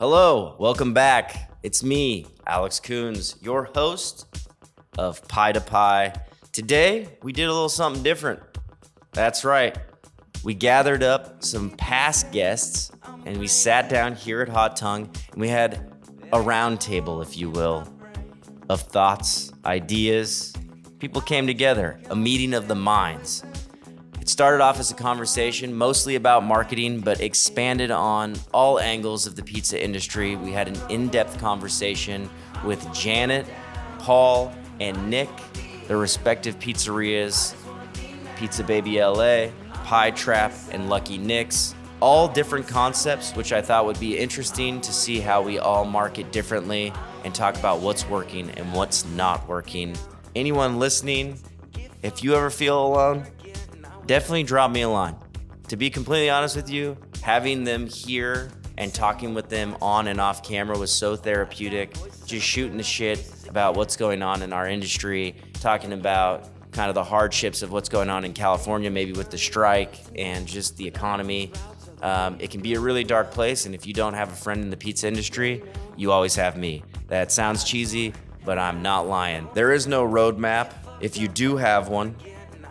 Hello, welcome back. It's me, Alex Koons, your host of Pie to Pie. Today, we did a little something different. That's right. We gathered up some past guests and we sat down here at Hot Tongue and we had a round table, if you will, of thoughts, ideas. People came together, a meeting of the minds. It started off as a conversation mostly about marketing, but expanded on all angles of the pizza industry. We had an in depth conversation with Janet, Paul, and Nick, their respective pizzerias Pizza Baby LA, Pie Trap, and Lucky Nick's. All different concepts, which I thought would be interesting to see how we all market differently and talk about what's working and what's not working. Anyone listening, if you ever feel alone, definitely drop me a line. To be completely honest with you, having them here and talking with them on and off camera was so therapeutic. Just shooting the shit about what's going on in our industry, talking about kind of the hardships of what's going on in California, maybe with the strike and just the economy. Um, it can be a really dark place, and if you don't have a friend in the pizza industry, you always have me. That sounds cheesy, but I'm not lying. There is no roadmap. If you do have one,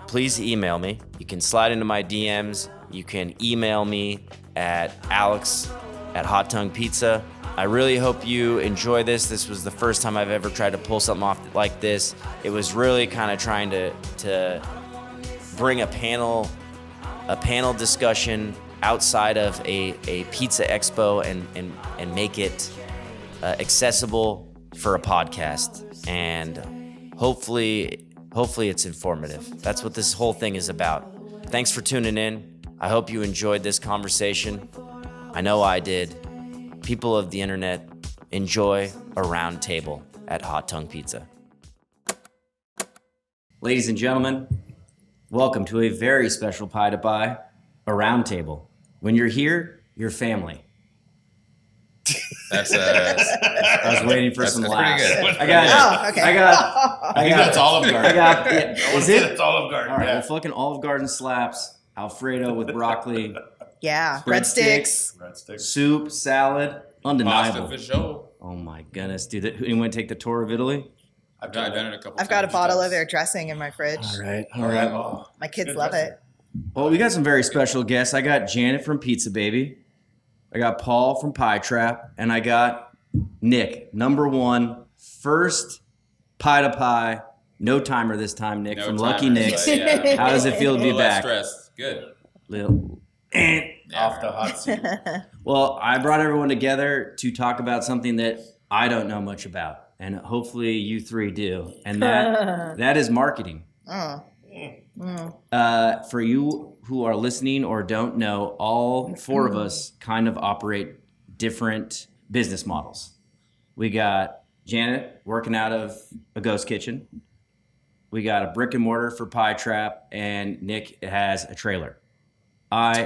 please email me. You can slide into my DMs. You can email me at alex at Hot Tongue Pizza. I really hope you enjoy this. This was the first time I've ever tried to pull something off like this. It was really kind of trying to to bring a panel a panel discussion outside of a, a pizza expo and, and, and make it uh, accessible for a podcast. And hopefully, hopefully it's informative. That's what this whole thing is about. Thanks for tuning in. I hope you enjoyed this conversation. I know I did. People of the internet enjoy a round table at Hot Tongue Pizza. Ladies and gentlemen, welcome to a very special Pie to Pie, a round table. When you're here, you're family. That's uh, I was waiting for That's- some that's laughs. good. I got Oh, okay. I got I I think got that's Olive Garden. I got yeah, I is it? that's Olive Garden. All right, yeah. well, fucking Olive Garden slaps, Alfredo with broccoli, Yeah, Breadsticks. breadsticks. Breadsticks. soup, salad, pasta undeniable. for sure. Oh my goodness, dude! Anyone take the tour of Italy? I've done, I've done it a couple. Times. I've got a bottle of their dressing in my fridge. All right, All right. Oh, My kids love dressing. it. Well, we got some very special guests. I got Janet from Pizza Baby. I got Paul from Pie Trap, and I got Nick, number one, first pie to pie, no timer this time. Nick No from timer, Lucky Nick's. but yeah. How does it feel to be little less back? stressed. Good. Little- eh. Yeah, Off the hot seat. Well, I brought everyone together to talk about something that I don't know much about, and hopefully you three do, and that that is marketing. Oh. Mm. Uh, for you who are listening or don't know, all four of us kind of operate different business models. We got Janet working out of a ghost kitchen. We got a brick and mortar for Pie Trap, and Nick has a trailer. I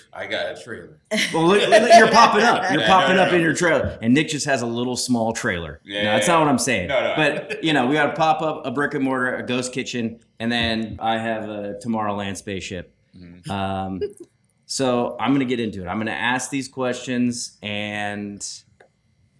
I got a trailer. well, look, look, you're popping up. You're Yeah, popping no, up no. in your trailer, and Nick just has a little small trailer. Yeah, no, that's yeah. not what I'm saying. No, no. But you know, we got to pop up a brick and mortar, a ghost kitchen, and then I have a Tomorrowland spaceship. Mhm. Um, so I'm gonna get into it. I'm gonna ask these questions, and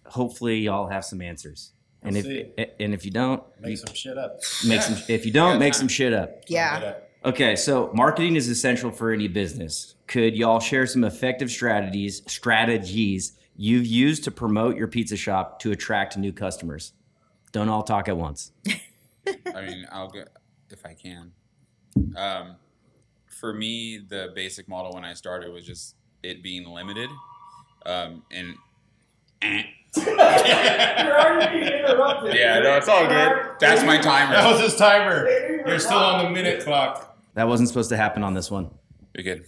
hopefully y'all have some answers. And We'll if and if you don't, Make you some shit up. make some. If you don't, Yeah. make some shit up. Yeah. Okay, so marketing is essential for any business. Could y'all share some effective strategies strategies you've used to promote your pizza shop to attract new customers? Don't all talk at once. I mean, I'll go if I can. Um, for me, the basic model when I started was just it being limited, um, and. Yeah, no, it's all good. That's my timer. That was his timer. You're still on the minute clock. That wasn't supposed to happen on this one. You're good.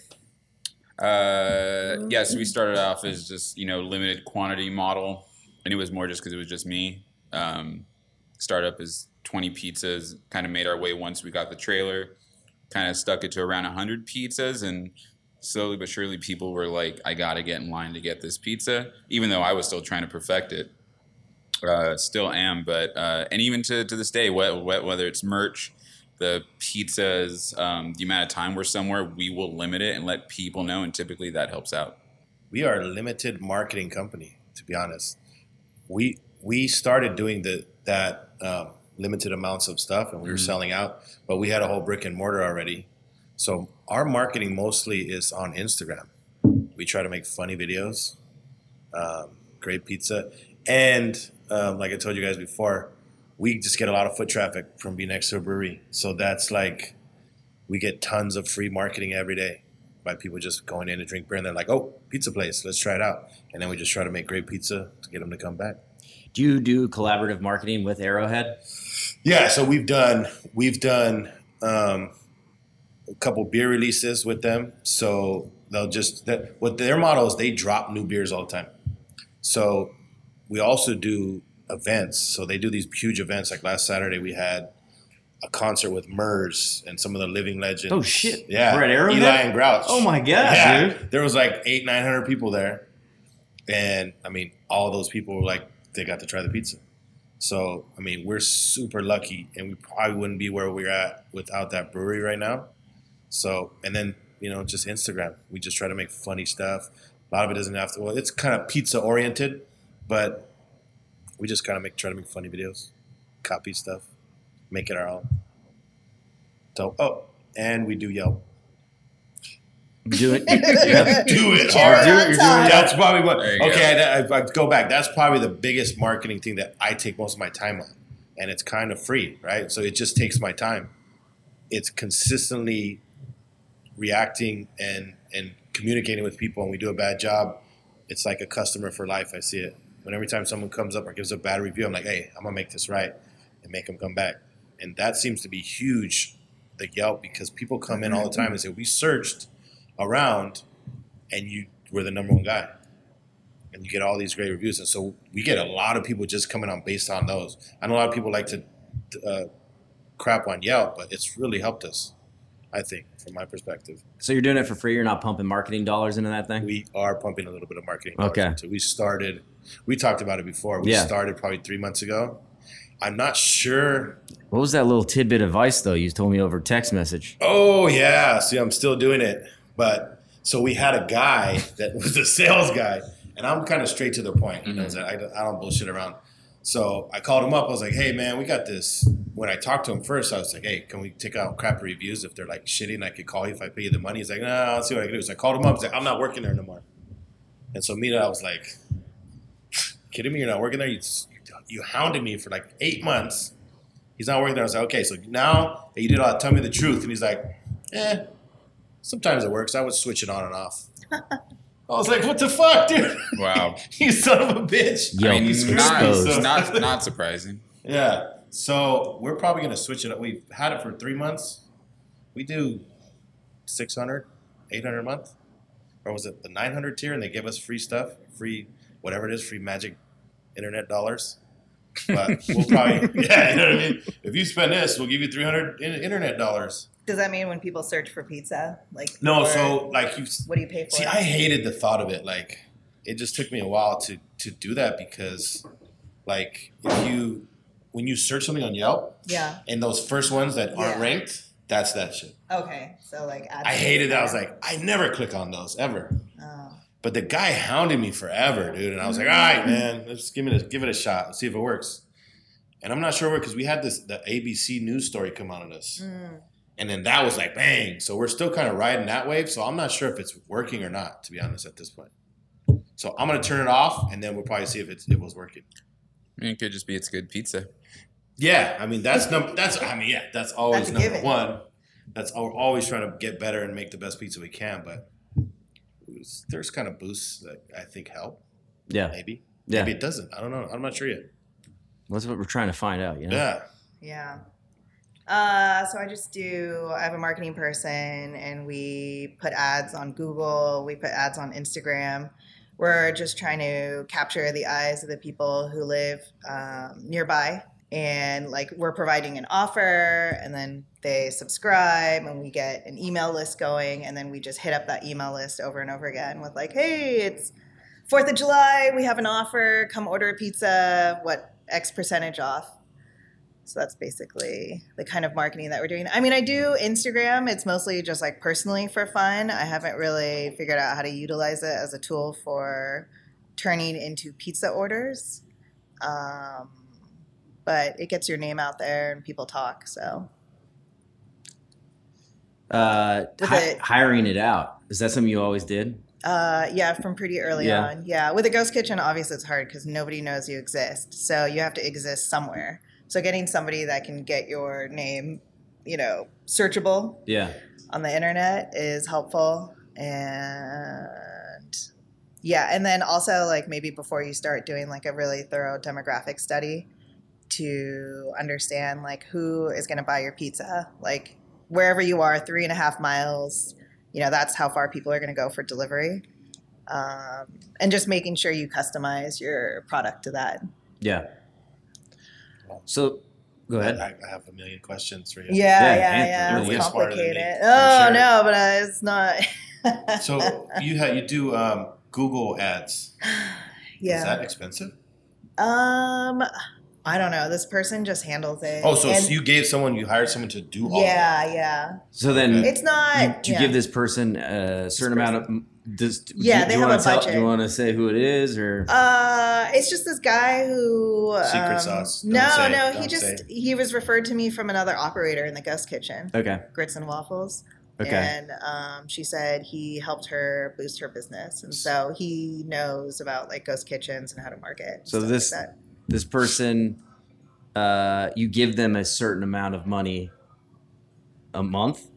Uh, yeah, so we started off as just you know limited quantity model, and it was more just because it was just me. Um, startup is 20 pizzas. Kind of made our way once we got the trailer. Kind of stuck it to around 100 pizzas, and slowly but surely people were like, "I gotta get in line to get this pizza," even though I was still trying to perfect it. Uh, still am, but uh, and even to, to this day, wh- wh- whether it's merch, the pizzas, um, the amount of time we're somewhere, we will limit it and let people know, and typically that helps out. We are a limited marketing company. To be honest, we we started doing the that um, limited amounts of stuff, and we were Mhm. selling out. But we had a whole brick and mortar already, so our marketing mostly is on Instagram. We try to make funny videos, um, great pizza, and um, like I told you guys before, we just get a lot of foot traffic from being next to a brewery. So that's like we get tons of free marketing every day by people just going in to drink beer and they're like, "Oh, pizza place, let's try it out." And then we just try to make great pizza to get them to come back. Do you do collaborative marketing with Arrowhead? Yeah, so we've done we've done um, a couple beer releases with them. So they'll just that what their model is they drop new beers all the time. So we also do events. So they do these huge events. Like last Saturday, we had a concert with Murs and some of the living legends. Oh, shit. Yeah, at Arrowhead? Eligh and Grouch. Oh my god, yeah, dude! there was like eight nine hundred people there, and I mean, all those people were like they got to try the pizza. So I mean, we're super lucky, and we probably wouldn't be where we're at without that brewery right now. So and then you know just Instagram, we just try to make funny stuff. A lot of it doesn't have to. Well, it's kind of pizza oriented, but we just kind of make try to make funny videos, copy stuff, make it our own. So oh, and we do Yelp. Do it. do it Cherry hard. on You're doing. That's probably what. There you Okay, I, I, I go back. That's probably the biggest marketing thing that I take most of my time on, and it's kind of free, right? So it just takes my time. It's consistently reacting and and communicating with people. And we do a bad job. It's like a customer for life. I see it. When every time someone comes up or gives a bad review, I'm like, hey, I'm gonna make this right and make them come back. And that seems to be huge, the Yelp, because people come in all the time and say, we searched around and you were the number one guy. And you get all these great reviews. And so we get a lot of people just coming on based on those. I know a lot of people like to uh, crap on Yelp, but it's really helped us, I think, from my perspective. So you're doing it for free. You're not pumping marketing dollars into that thing. We are pumping a little bit of marketing. dollars Okay. it. we started, we talked about it before. We Yeah. started probably three months ago. I'm not sure. What was that little tidbit of advice though? You told me over text message. Oh, yeah. See, I'm still doing it. But so we had a guy that was a sales guy, and I'm kind of straight to the point. You know, Mhm. I, don't- I don't bullshit around. So I called him up. I was like, hey, man, we got this. When I talked to him first, I was like, hey, can we take out crappy reviews if they're like shitty and I could call you if I pay you the money? He's like, no, I'll see what I can do. So I called him up. He's like, I'm not working there no more. And so me, I was like, kidding me? You're not working there? You, you hounded me for like eight months. He's not working there. I was like, okay, so now that you did all that, tell me the truth. And he's like, eh, sometimes it works. I would switch it on and off. I was like, what the fuck, dude? Wow. you son of a bitch. Yelp I mean, screwed not, me, so- not not surprising. Yeah. So we're probably going to switch it up. We've had it for three months. We do 600, 800 a month. Or was it the 900 tier and they give us free stuff, free whatever it is, free magic internet dollars? But we'll probably, yeah, you know what I mean? If you spend this, we'll give you 300 in- internet dollars. Does that mean when people search for pizza, like No, or so like you, what do you pay for? See, it? I hated the thought of it. Like, it just took me a while to to do that because, like, if you when you search something on Yelp yeah. and those first ones that aren't Yeah. ranked, that's that shit. Okay. So like I hated that. I was like, I never click on those ever. oh. But the guy hounded me forever, dude, and I was like, all right, man, let's give it a give it a shot, Let's see if it works. And I'm not sure where because we had this the ABC news story come out on us. Mm. And then that was like bang. So we're still kind of riding that wave. So I'm not sure if it's working or not, to be honest, at this point. So I'm gonna turn it off and then we'll probably see if it's it was working. I mean, it could just be it's good pizza. Yeah, I mean that's number that's I mean, yeah, that's always That's number one. That's al- always trying to get better and make the best pizza we can, but there's kind of boosts that I think help. Yeah, Maybe. yeah. Maybe it doesn't. I don't know. I'm not sure yet. That's what we're trying to find out. You know. Yeah. Yeah. Uh, so I just do. I have a marketing person, and we put ads on Google. We put ads on Instagram. We're just trying to capture the eyes of the people who live um, nearby, and like we're providing an offer, and then they subscribe, and we get an email list going, and then we just hit up that email list over and over again with like, hey, it's Fourth of July. We have an offer. Come order a pizza. What X percentage off? So that's basically the kind of marketing that we're doing. I mean, I do Instagram. It's mostly just like personally for fun. I haven't really figured out how to utilize it as a tool for turning into pizza orders. Um, but it gets your name out there and people talk. So Uh, hi- hiring it out is that something you always did? Uh, yeah, from pretty early Yeah. on. Yeah, with a ghost kitchen, obviously it's hard because nobody knows you exist. So you have to exist somewhere. So getting somebody that can get your name, you know, searchable Yeah. on the internet is helpful. And yeah, and then also like maybe before you start doing like a really thorough demographic study to understand like who is going to buy your pizza, like wherever you are, three and a half miles you know that's how far people are going to go for delivery um, and just making sure you customize your product to that Yeah. So, go ahead. I, I have a million questions for you. yeah Yeah, yeah and- yeah, really it's smarter complicated oh sure. no but uh, it's not So you have you do um, Google ads. yeah Is that expensive? um i don't know this person just handles it Oh, so, And- you gave someone you hired someone to do all. yeah yeah So then, it's not you, do you yeah. give this person a certain amount of? Does, Yeah, do, they do you have wanna a tell- budget. Do you want to say who it is or? Uh, it's just this guy who Secret um, sauce. Don't No, say, no, he just say. he was referred to me from another operator in the ghost kitchen, okay. Grits and Waffles. Okay. And um, she said he helped her boost her business, and so he knows about like ghost kitchens and how to market. So this- like this person, uh, you give them a certain amount of money a month,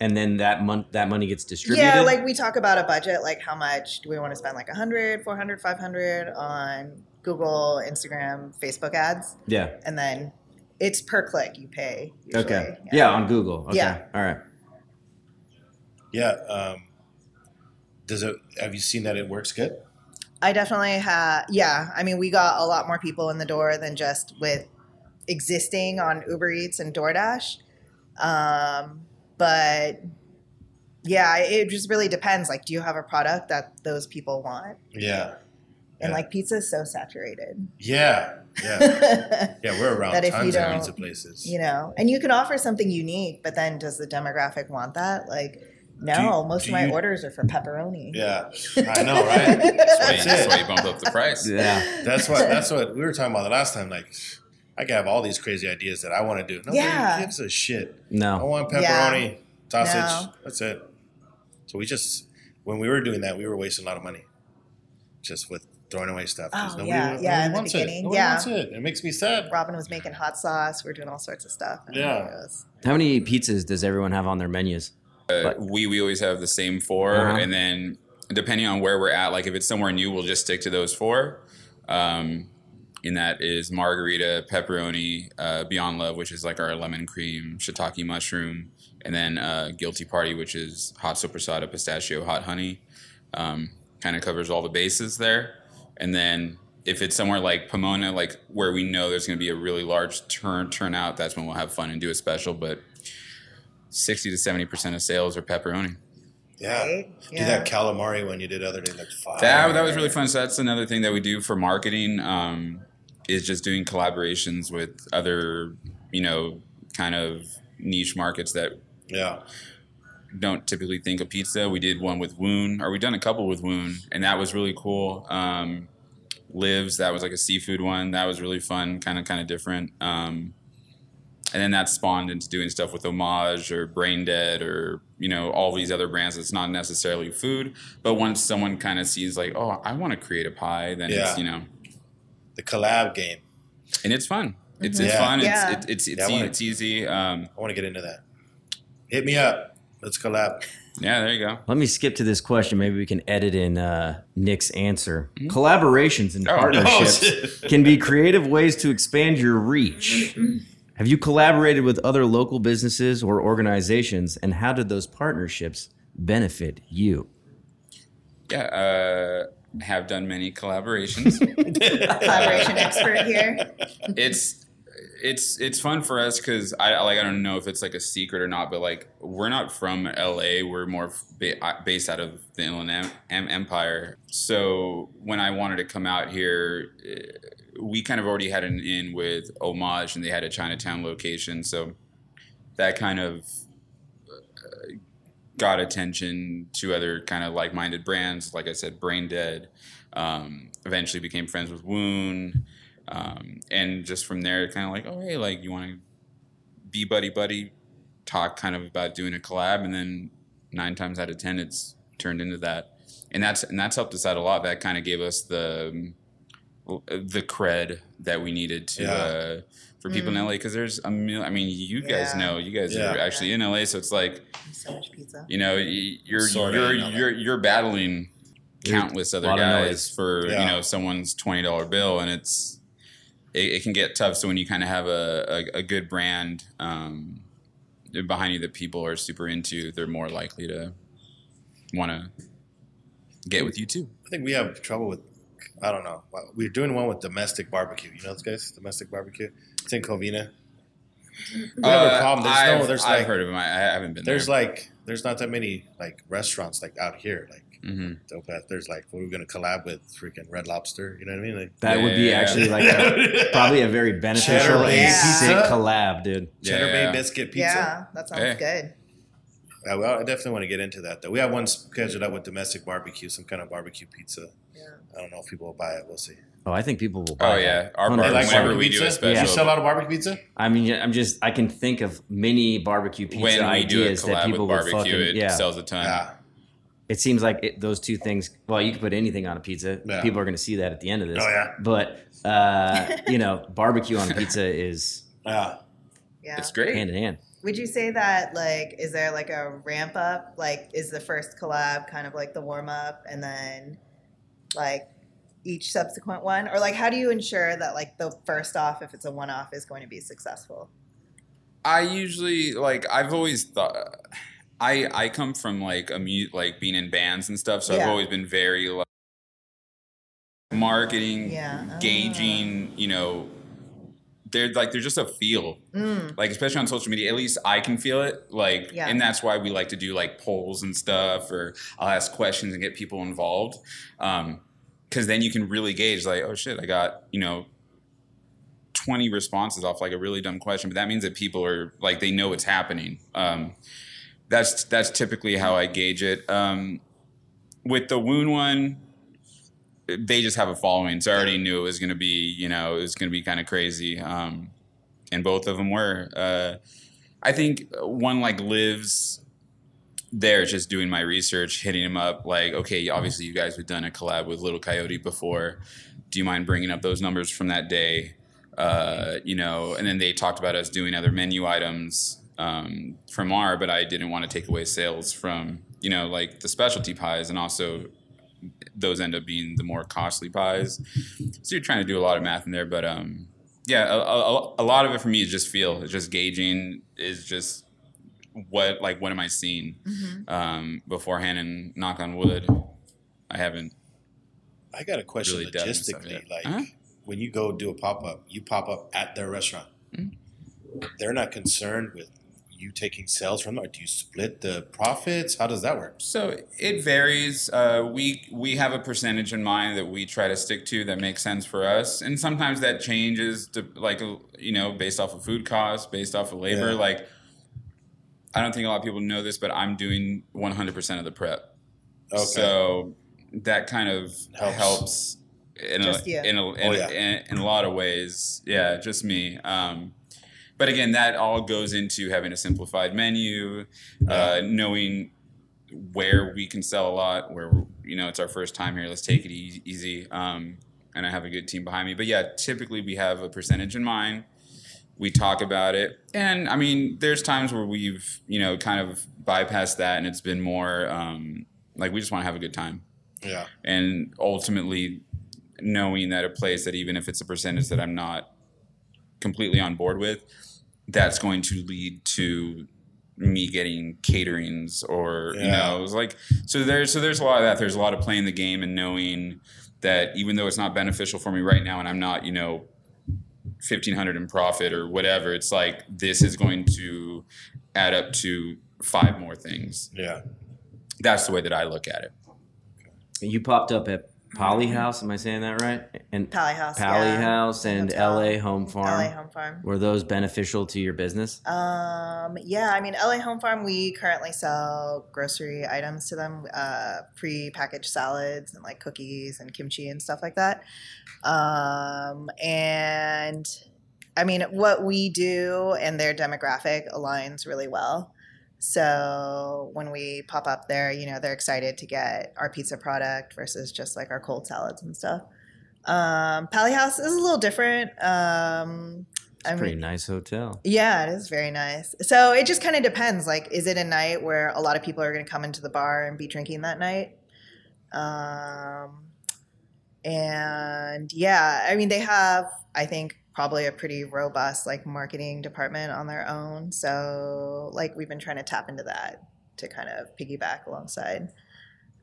and then that month that money gets distributed. yeah, like we talk about a budget, like how much do we want to spend, like 100, 400, 500 on Google, Instagram, Facebook ads, yeah. and then it's per click you pay. Usually. Okay. Yeah. on Google. Okay. Yeah. All right. Yeah. Um, does it? Have you seen that it works good? I definitely have. Yeah, I mean, we got a lot more people in the door than just with existing on Uber Eats and DoorDash. Um, but yeah, it just really depends. Like, do you have a product that those people want? Yeah. And Yeah. like, pizza is so saturated. Yeah. Yeah. Yeah. We're around That if tons of pizza places. you know, and you can offer something unique, but then does the demographic want that? Like, no, you- most of my you- orders are for pepperoni. Yeah. I know, right? That's why, That's that's why you bump up the price. Yeah. That's what. That's what we were talking about the last time. Like, I can have all these crazy ideas that I want to do. Nobody Yeah. gives a shit. No. I No. want Yeah. pepperoni, sausage. No. That's it. So we just, when we were doing that, we were wasting a lot of money, just with throwing away stuff. Oh, yeah, yeah, in the wants beginning, it. Nobody yeah. wants it. It makes me sad. Robin was making hot sauce. We are doing all sorts of stuff. Yeah. was- How many pizzas does everyone have on their menus? Uh, we we always have the same 4 Uh-huh. and then depending on where we're at, like if it's somewhere new, we'll just stick to those four. Um, and that is margherita, pepperoni, uh, Beyond Love, which is like our lemon cream, shiitake mushroom, and then uh, Guilty Party, which is hot sopressata, pistachio, hot honey. Um, kind of covers all the bases there. And then if it's somewhere like Pomona, like where we know there's going to be a really large turn turnout, that's when we'll have fun and do a special. But 60 to 70% of sales are pepperoni. Yeah. Right? Do that calamari when you did other day, like fire. That, that was really fun. So that's another thing that we do for marketing um, is just doing collaborations with other, you know, kind of niche markets that Yeah. don't typically think of pizza. We did one with Woon, or we done a couple with Woon, and that was really cool. Um, Lives, that was like a seafood one. That was really fun, kind of kind of different. Um, and then that spawned into doing stuff with Homage or Brain Dead or you know all these other brands. That's not necessarily food, but once someone kind of sees like, oh, I want to create a pie, then Yeah. it's you know, The collab game. and it's fun. It's it's Yeah. fun. Yeah. It's it's it's, Yeah, I wanna- it's easy. Um, I want to get into that. Hit me up. Let's collab. yeah, there you go. Let me skip to this question. Maybe we can edit in uh, Nick's answer. Collaborations and Oh, partnerships shit. can be creative ways to expand your reach. Have you collaborated with other local businesses or organizations, and how did those partnerships benefit you? Yeah, uh, have done many collaborations. Collaboration expert here. it's it's it's fun for us because I I- like I don't know if it's like a secret or not, but like we're not from LA. We're more ba- uh, based out of the Inland em- em- Empire. So when I wanted to come out here, eh, we kind of already had an in with Homage, and they had a Chinatown location. So that kind of uh, got attention to other kind of like-minded brands. Like I said, Brain Dead. Um, eventually became friends with Woon, um, and just from there, kind of like, oh hey, like you want to be buddy buddy, talk kind of about doing a collab, and then nine times out of ten, it's turned into that, and that's and that's helped us out a lot. That kind of gave us the the cred that we needed to Yeah. uh, for people in LA because there's a mil- I mean, you guys Yeah. know, you guys Yeah. are actually in LA, so it's like So much pizza. you know you're Sorta you're in LA. you're you're battling countless other guys noise. for you know someone's twenty dollar bill, and it's it, it can get tough. So when you kind of have a, a a good brand um, behind you that people are super into, they're more likely to want to get with you too. I think we have trouble with. I don't know. We're doing one with domestic barbecue. You know those guys, domestic barbecue. It's in Covina. We have a Uh, problem. There's I've, no. There's I've like. heard of them. I, I haven't been there. There's there. like. There's not that many like restaurants like out here. Like hmm dope there's like we're gonna collab with freaking Red Lobster. You know what I mean? Like, That would be Yeah. actually like a, probably a very beneficial Cheddar and sick collab, dude. Cheddar Yeah. Bay biscuit pizza. Yeah, that sounds Hey. good. Yeah, well, I definitely want to get into that though. We have one scheduled out with domestic barbecue, some kind of barbecue pizza. Yeah. I don't know if people will buy it. We'll see. Oh, I think people will buy it. Oh that. yeah, our Hundred bar, like percent. whenever barbecue we do a pizza. special, You sell out of barbecue pizza? I mean, I'm just I can think of many barbecue pizza when we do a ideas that people with would barbecue, fucking it yeah. sells a ton. Yeah. It seems like it, those two things. Well, you can put anything on a pizza. Yeah. People are going to see that at the end of this. Oh yeah. But uh, you know, barbecue on pizza is Yeah. Yeah. It's great. hand in hand. Would you say that like is there like a ramp up? Like is the first collab kind of like the warm up and then like each subsequent one? Or like how do you ensure that like the first off, if it's a one off, is going to be successful? I usually like I've always thought I I come from like a mute like being in bands and stuff, so I've always been very like marketing, Yeah. gauging, you know, they're like there's just a feel. Mm. Like especially on social media, at least I can feel it. Like Yeah. and that's why we like to do like polls and stuff or I'll ask questions and get people involved. Um because then you can really gauge like, oh shit, I got, you know, 20 responses off like a really dumb question, but that means that people are like they know it's happening. Um, that's that's typically how I gauge it. Um, with the Woon one, they just have a following, so I already knew it was going to be you know it was going to be kind of crazy, um, and both of them were. Uh, I think one like lives there just doing my research, hitting him up like, okay, obviously you guys have done a collab with Little Coyote before. Do you mind bringing up those numbers from that day? Uh, you know, and then they talked about us doing other menu items um, from our, but I didn't want to take away sales from, you know, like the specialty pies, and also those end up being the more costly pies. So you're trying to do a lot of math in there, but um, yeah, a, a, a lot of it for me is just feel, it's just gauging, is just what like what am I seeing Mm-hmm. um, beforehand, and knock on wood, I haven't. I got a question Really done and stuff, logistically. Like Uh-huh. when you go do a pop up, you pop up at their restaurant. Mhm. They're not concerned with you taking sales from them. Or do you split the profits? How does that work? So it varies. Uh, we we have a percentage in mind that we try to stick to that makes sense for us, and sometimes that changes to like you know based off of food costs, based off of labor. Yeah. Like I don't think a lot of people know this, but I'm doing 100% of the prep. Okay. So that kind of Helps. helps, in, a, Just you. in, a, in, Oh, yeah. in, in a lot of ways. Yeah, just me. Um, but again, that all goes into having a simplified menu, uh, knowing where we can sell a lot, where you know it's our first time here. Let's take it e- easy. Um, and I have a good team behind me. But yeah, typically we have a percentage in mind. We talk about it, and I mean, there's times where we've you know kind of bypassed that, and it's been more um, like we just want to have a good time, yeah. and ultimately knowing that a place that even if it's a percentage that I'm not completely on board with, that's going to lead to me getting caterings or you know it was like so there's so there's a lot of that. There's a lot of playing the game and knowing that even though it's not beneficial for me right now and I'm not you know 1500 in profit or whatever it's like this is going to add up to five more things. Yeah. that's the way that I look at it. You popped up at Poly House. Am I saying that right? And Palihouse. Pally yeah. House and Hotel. LA Home Farm. LA Home Farm. Were those beneficial to your business? Um, yeah, I mean, LA Home Farm, we currently sell grocery items to them, uh, pre-packaged salads and like cookies and kimchi and stuff like that. Um, and I mean, what we do and their demographic aligns really well. So when we pop up there, you know, they're excited to get our pizza product versus just like our cold salads and stuff. Um, Palihouse is a little different. Um, I Pretty nice hotel. yeah, it is very nice. So it just kind of depends. Like, is it a night where a lot of people are going to come into the bar and be drinking that night? Um, and yeah, I mean, they have, I think, probably a pretty robust like marketing department on their own. So like, we've been trying to tap into that to kind of piggyback alongside.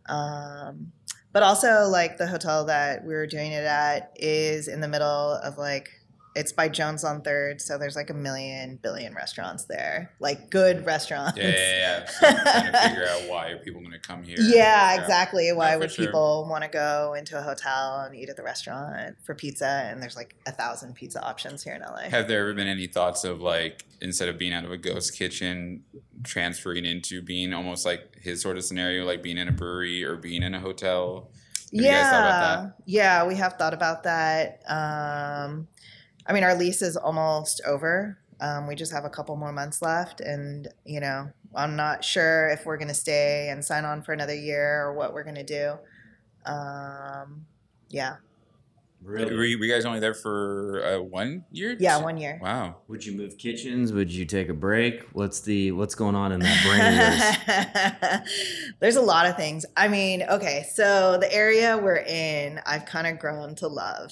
Um, but also like the hotel that we were doing it at is in the middle of like it's by Joan's on Third, so there's like a million billion restaurants there, like good restaurants. Yeah, yeah, yeah. So I'm trying to figure out why are people going to come here? Yeah, exactly. Why for would sure. people want to go into a hotel and eat at the restaurant for pizza? And there's like a thousand pizza options here in LA. Have there ever been any thoughts of like instead of being out of a ghost kitchen, transferring into being almost like his sort of scenario, like being in a brewery or being in a hotel? Have you guys thought about yeah, yeah, we have thought about that. Um, I mean, our lease is almost over. Um, we just have a couple more months left, and you know, I'm not sure if we're going to stay and sign on for another year or what we're going to do. Um, yeah, Were you, were you guys only there for uh, one year? yeah, one year. Wow. Would you move kitchens? Would you take a break? What's the what's going on in that brain? There's a lot of things. I mean, okay, so the area we're in, I've kind of grown to love.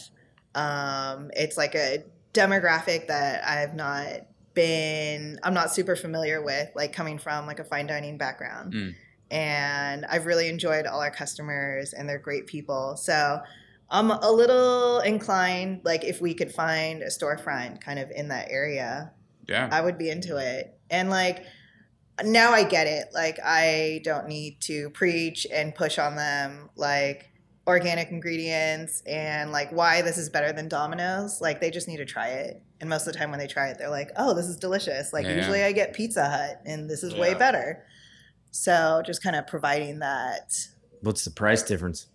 Um, it's like a demographic that I've not been, I'm not super familiar with, like coming from like a fine dining background. Mm. And I've really enjoyed all our customers, and they're great people. So I'm a little inclined, like if we could find a storefront kind of in that area, Yeah. I would be into it. And like now I get it. Like I don't need to preach and push on them like organic ingredients and like why this is better than Domino's. Like they just need to try it. And most of the time when they try it, they're like, "Oh, this is delicious." Like Yeah. usually I get Pizza Hut and this is way better. So just kind of providing that What's the price difference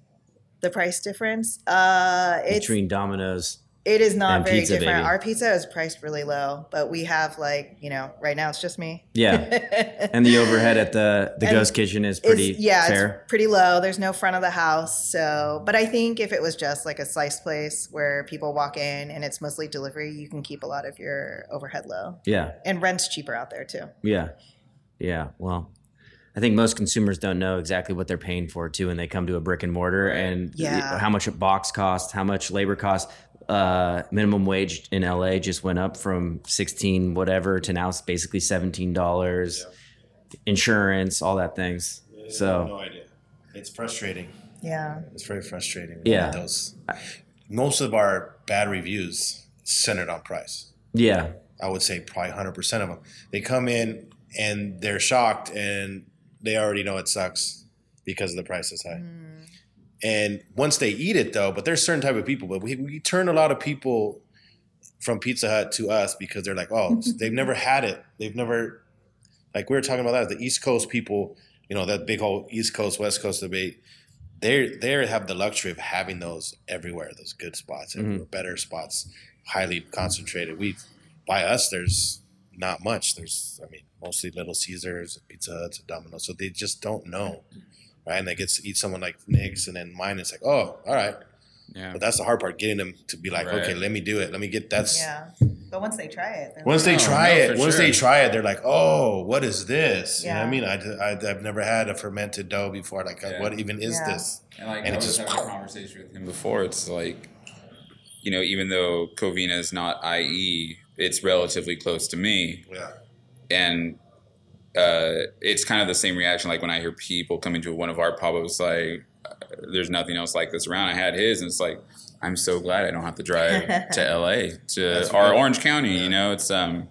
the price difference. Uh it's between Domino's? It is not and very Pizza different. Baby? Our pizza is priced really low, but we have like, you know, right now it's just me. Yeah, and the overhead at the the And ghost kitchen is pretty it's, yeah, fair. it's pretty low. There's no front of the house. So, but I think if it was just like a slice place where people walk in and it's mostly delivery, you can keep a lot of your overhead low. yeah, And rent's cheaper out there too. yeah, yeah. Well, I think most consumers don't know exactly what they're paying for too when they come to a brick and mortar and Yeah. how much a box costs, how much labor costs. Uh, minimum wage in LA just went up from sixteen whatever to now it's basically seventeen dollars. Insurance, all that things. So no idea. It's frustrating. Yeah. It's very frustrating. Yeah. Those most of our bad reviews centered on price. yeah, I would say probably 100% of them. They come in and they're shocked and they already know it sucks because the price is high. And once they eat it though, but there's certain type of people, but we, we turn a lot of people from Pizza Hut to us because they're like, oh, they've never had it. They've never, like we were talking about that, the East Coast people, you know, that big whole East Coast, West Coast debate. They they have the luxury of having those everywhere, those good spots, mm-hmm. everywhere, better spots, highly concentrated. We by us, there's not much. There's, I mean, mostly Little Caesars, Pizza Huts, Domino's. So they just don't know, right? And they get to eat someone like Nick's, and then mine. It's like, oh, all right. Yeah. But that's the hard part, getting them to be like, Right. okay, let me do it. Let me get that's. Yeah. But once they try it, Once like, they No, try no, it, for once they try it, they're like, "Oh, what is this?" You know what I mean? I, I, have never had a fermented dough before. Like, uh, Yeah. what even is Yeah. this? And like And I it's was just- having a conversation with him before. It's like, you know, even though Covina is not IE, it's relatively close to me, Yeah, and uh, it's kind of the same reaction. Like when I hear people coming to one of our pubs, like, uh, "There's nothing else like this around." I had his, and it's like, I'm so glad I don't have to drive to LA to That's or good. Orange County. Yeah. You know, it's um,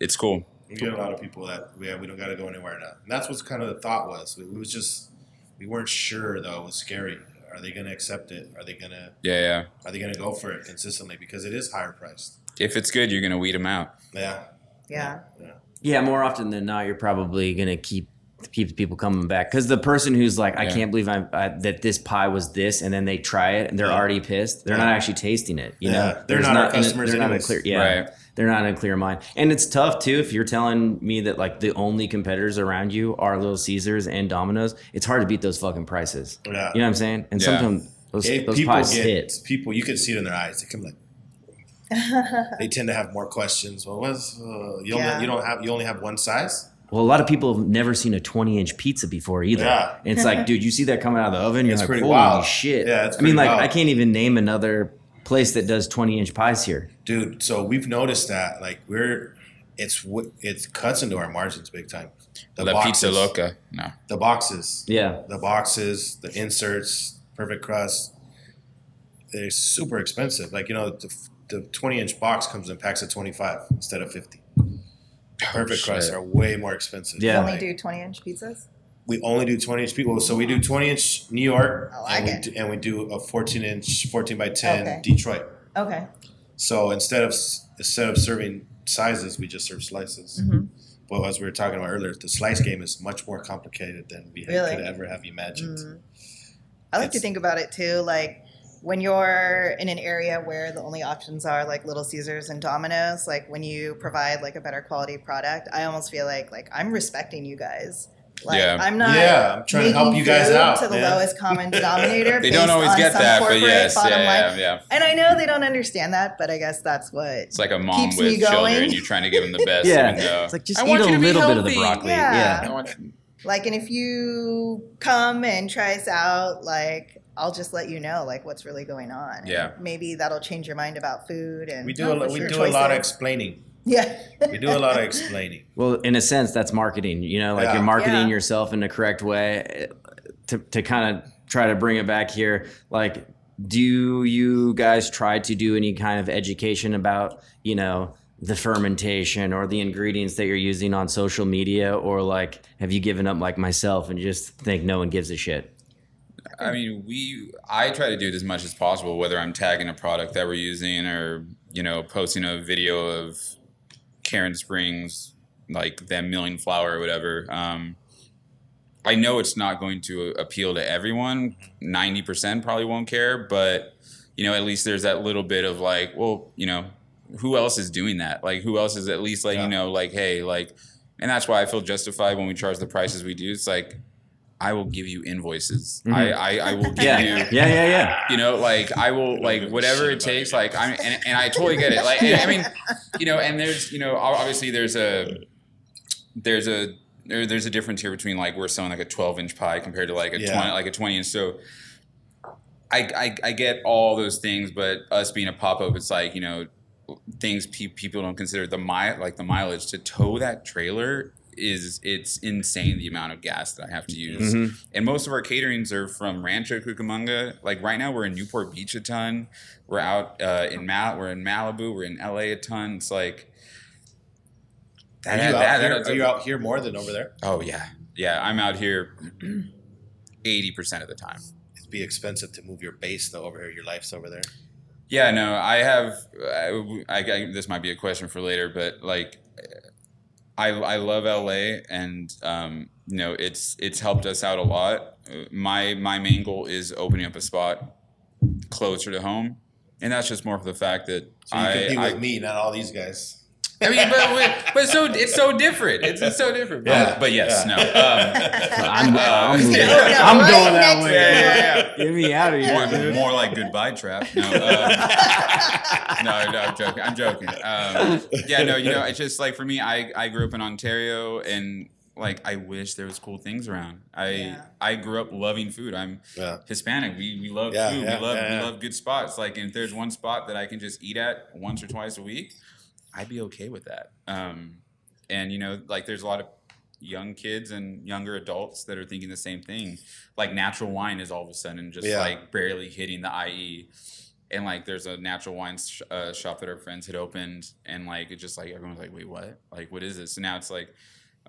it's cool. we get a lot of people that we we don't got to go anywhere now. And that's what's kind of the thought was. It was just we weren't sure though. It was scary. Are they going to accept it? Are they going to Yeah, yeah. are they going to go for it consistently because it is higher priced? If it's good, you're gonna weed them out. Yeah. Yeah. Yeah, more often than not, you're probably gonna keep keep people coming back because the person who's like, I Yeah. can't believe I'm uh, that this pie was this, and then they try it and they're Yeah. already pissed. They're Yeah. not actually tasting it. You Yeah. know, They're There's not our in a- customers They're not in a anyways. clear. Yeah. Right. They're not in a clear mind, and it's tough too. If you're telling me that like the only competitors around you are Little Caesars and Domino's, it's hard to beat those fucking prices. Yeah. You know what I'm saying? And Yeah. sometimes those, those people pies get hit. people, you can see it in their eyes. They come like they tend to have more questions. Well, what's uh, you Yeah. only you don't have you only have one size? Well, a lot of people have never seen a 20 inch pizza before either. Yeah. And it's like, dude, you see that coming out of the oven? You're It's like, pretty holy wild. shit. Yeah, it's I mean, like, wild. I can't even name another place that does 20 inch pies here. dude. So we've noticed that like we're it's what it cuts into our margins big time. The La pizza loca. No. the boxes, Yeah. the boxes, the inserts, perfect crust. They're super expensive. Like you know, the, the twenty inch box comes in packs of twenty five instead of fifty. Perfect crusts shit. are way more expensive. Yeah. You only Like, do 20 inch pizzas? we only do 20 inch people. So we do 20 inch New York, I like and, we it. do, and we do a 14 inch, 14 by 10 Okay. Detroit. Okay. So instead of instead of serving sizes, we just serve slices. Mhm. But as we were talking about earlier, the slice game is much more complicated than we Really? could ever have imagined. Mm. I like to think about it too, like when you're in an area where the only options are like Little Caesars and Domino's, like when you provide like a better quality product, I almost feel like like I'm respecting you guys. Like Yeah. I'm not Yeah, I'm trying to help you guys out, to the man. lowest common denominator. They don't always get some that, but yes, yeah, bottom line. yeah, yeah. And I know they don't understand that, but I guess that's what It's like a mom Keeps me with children, going. and you're trying to give them the best. Yeah. even though- It's like, just I eat a you to be little bit of the healthy. broccoli. Yeah. I want you- like and if you come and try us out like i'll just let you know like what's really going on And Yeah. maybe that'll change your mind about food and We do oh, a, lo- we your do a lot of explaining. yeah We do a lot of explaining. Well, in a sense, that's marketing. You know, like Yeah. you're marketing Yeah. yourself in the correct way to, to kind of try to bring it back here. Like, do you guys try to do any kind of education about, you know, the fermentation or the ingredients that you're using on social media? Or like, have you given up like myself and just think no one gives a shit? I mean, we. I try to do it as much as possible, whether I'm tagging a product that we're using or you know posting a video of Cairnspring's, like them milling flour or whatever. Um, I know it's not going to appeal to everyone. Ninety percent probably won't care, but you know, at least there's that little bit of like, well, you know, who else is doing that? Like, who else is at least letting Yeah. you know, like, hey, like, and that's why I feel justified when we charge the prices we do. It's like, I will give you invoices. Mhm. I, I, I will give Yeah. you Yeah, yeah, yeah. you know like i will like whatever it takes like i'm and, and i totally get it like and, i mean you know and there's you know obviously there's a there's a there, there's a difference here between like we're selling like a 12 inch pie compared to like a Yeah. 20 like a 20 inch so I, I i get all those things but us being a pop-up it's like you know things pe- people don't consider the mile like the mileage to tow that trailer is it's insane the amount of gas that i have to use Mhm. and most of our caterings are from Rancho Cucamonga. Like right now, we're in Newport Beach a ton. We're out uh, in Mal. We're in Malibu. We're in LA a ton. It's like Are you, that- out here, that- are you out here more than over there? Oh yeah, yeah. I'm out here eighty percent of the time. It'd be expensive to move your base though over here. Your life's over there. Yeah, no, I have. I, I, I- this might be a question for later, but like, I I love LA, and um, you know, it's it's helped us out a lot. Uh, My my main goal is opening up a spot closer to home, and that's just more for the fact that So you I, compete I with me, not all these guys. I mean, but but so it's so different. It's, it's so different. But, Yeah, but yes, yeah. no. Um, I'm, I'm, Yeah. moving. I'm going that way. yeah, yeah, yeah. Get me out of here. more, dude. more like goodbye trap. No, um, no, no, I'm joking. I'm joking. Um, yeah, no, you know, it's just like for me, I, I grew up in Ontario and like I wish there was cool things around. I Yeah. I grew up loving food. I'm Yeah. Hispanic. We we love Yeah, food. yeah, we love yeah, yeah. we love good spots. Like if there's one spot that I can just eat at once or twice a week, I'd be okay with that. Um, and you know, like there's a lot of young kids and younger adults that are thinking the same thing. Like natural wine is all of a sudden just Yeah. like barely hitting the IE. And like there's a natural wine sh- uh, shop that our friends had opened, and like it just like everyone's like, wait, what? Like what is this? So now it's like,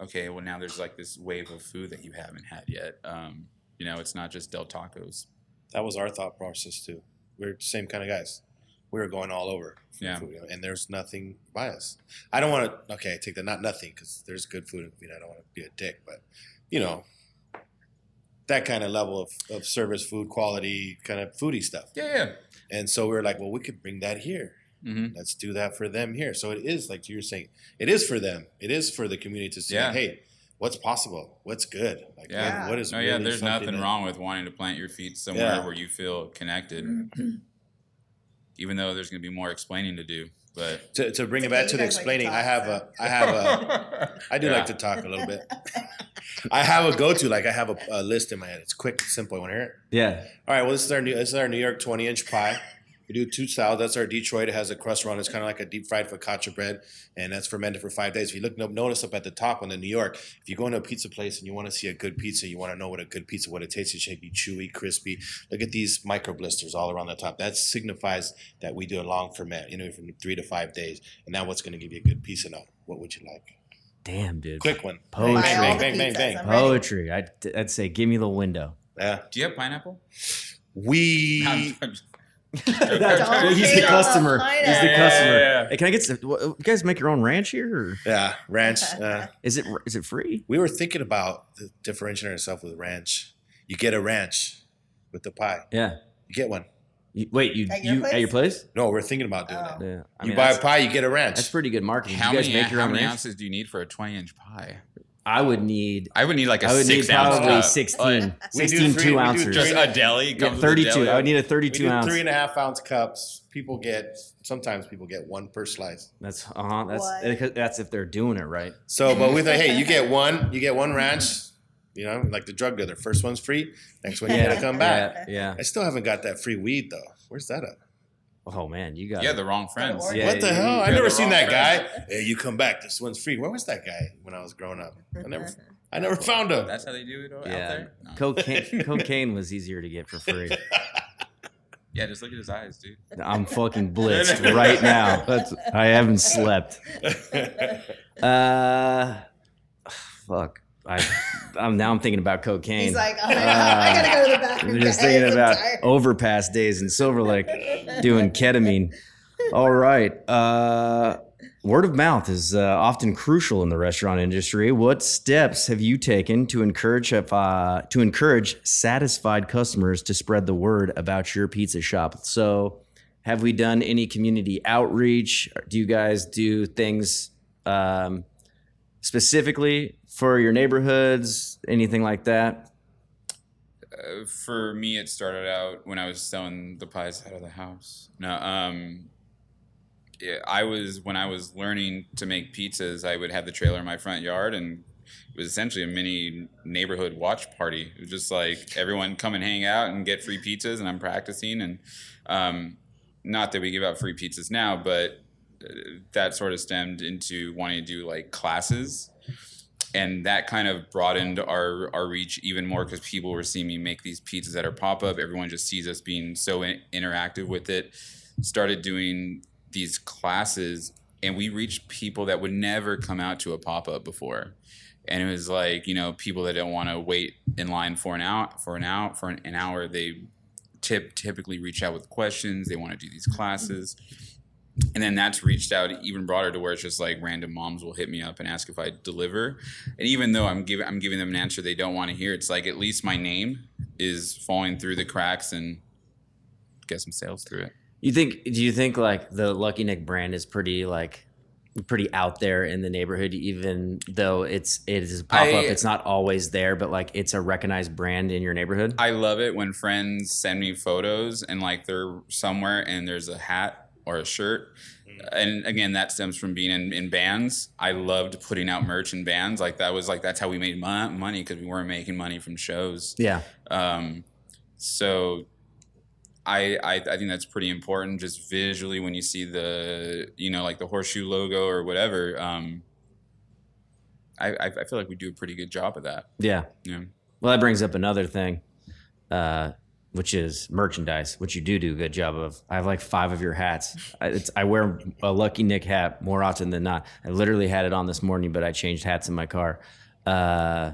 okay, well now there's like this wave of food that you haven't had yet. Um, you know, it's not just Del Tacos. That was our thought process too. We're the same kind of guys. We were going all over. Yeah. food, and there's nothing by us. I don't want to. Okay, take that. Not nothing because there's good food. I mean, I don't want to be a dick, but you know, that kind of level of, of service, food quality, kind of foodie stuff. Yeah, yeah. And so we were like, well, we could bring that here. hmm Let's do that for them here. So it is like you were saying, it is for them. It is for the community to see, Yeah. like, hey, what's possible? What's good? Like, Yeah. what- what is No, yeah. really There's nothing that- wrong with wanting to plant your feet somewhere Yeah. where you feel connected, even though there's going to be more explaining to do. But To, to bring it back to the guys like to explaining, I have a, I have a, I do Yeah. like to talk a little bit. I have a go-to, like I have a, a list in my head. It's quick, simple. You want to hear it? Yeah. All right. Well, this is our new, this is our New York 20 inch pie. We do two styles. That's our Detroit. It has a crust around. it. It's kind of like a deep fried focaccia bread, and that's fermented for five days. If you look, notice up at the top on the New York, if you go into a pizza place and you want to see a good pizza, you want to know what a good pizza, what it tastes. It should be chewy, crispy. Look at these micro blisters all around the top. That signifies that we do a long ferment, you know, from three to five days, and now what's going to give you a good pizza. Now, what would you like? Damn, dude. Quick one. Poetry. Bang, bang, bang, bang. I'm ready. Poetry. I'd, I'd say, give me the window. Yeah. do you have pineapple? We. Don't he's the customer. pineapple. He's the Yeah, customer. yeah, yeah. Hey, can I get some? what- You guys make your own ranch here, or Yeah, ranch. Uh, is it is it free? We were thinking about the differentiating ourselves with ranch. You get a ranch with the pie. Yeah. You get one. You, wait, you At your you place? at your place? No, we're thinking about doing Oh. it. Yeah. I You mean, buy a pie, you get a ranch. that's pretty good marketing. How you guys many, make your how own many ranch? ounces do you need for a 20 inch pie? I would need. I would need like a I would need six ounce probably cup. 16, We do 16 three- two we do ounces. Just a deli. Yeah, comes with a 32. deli. I would need a we 32 do ounce. three and a half ounce cups. People get sometimes people get one per slice. That's uh huh. That's What? that's if they're doing it right. So, but we thought, hey, you get one, you get one ranch. You know, like the drug dealer. First one's free. Next one you Yeah, gotta come back. Yeah, yeah. I still haven't got that free weed though. Where's that at? Oh man, you got Yeah, the wrong friends. Yeah, what the you- hell? I you're never seen that friend. guy. Hey, you come back. This one's free. Where was that guy when I was growing up? I never, I never found him. That's how they do it out Yeah, there? No. cocaine. cocaine was easier to get for free. Yeah, just look at his eyes, dude. I'm fucking blitzed right now. That's, I haven't slept. Uh, fuck. I, I'm now. I'm thinking about cocaine. He's like, oh God, I gotta go to the bathroom. I'm just thinking about tired." overpass days in Silver Lake doing ketamine. All right. Uh, word of mouth is uh, often crucial in the restaurant industry. What steps have you taken to encourage uh, to encourage satisfied customers to spread the word about your pizza shop? So, have we done any community outreach? Do you guys do things um, specifically for your neighborhoods? Anything like that? Uh, for me, it started out when I was selling the pies out of the house. No, um, I was when I was learning to make pizzas. I would have the trailer in my front yard, and it was essentially a mini neighborhood watch party. It was just like everyone come and hang out and get free pizzas, and I'm practicing. And um, not that we give out free pizzas now, but uh, that sort of stemmed into wanting to do like classes and that kind of broadened our our reach even more because people were seeing me make these pizzas that are pop up. Everyone just sees us being so in- interactive with it. Started doing these classes, and we reached people that would never come out to a pop up before. And it was like you know people that don't want to wait in line for an hour for an hour for an, an hour. They tip typically reach out with questions. They want to do these classes and then that's reached out even broader to where it's just like random moms will hit me up and ask if I deliver. And even though I'm giving I'm giving them an answer they don't want to hear, it's like at least my name is falling through the cracks and get some sales through it. You think? Do you think like the Lucky Nick brand is pretty like pretty out there in the neighborhood, even though it's it is a pop up. It's not always there, but like it's a recognized brand in your neighborhood. I love it when friends send me photos and like they're somewhere and there's a hat or a shirt. And again, that stems from being in, in bands. I loved putting out merch in bands. Like that was like that's how we made mo- money because we weren't making money from shows. yeah, Um, so I, I I think that's pretty important just visually when you see the you know like the horseshoe logo or whatever. Um, I, I I feel like we do a pretty good job of that. yeah. Yeah. Well, that brings up another thing, uh, which is merchandise, which you do do a good job of. I have like five of your hats. I, it's, I wear a Lucky Nick hat more often than not. I literally had it on this morning, but I changed hats in my car. Uh,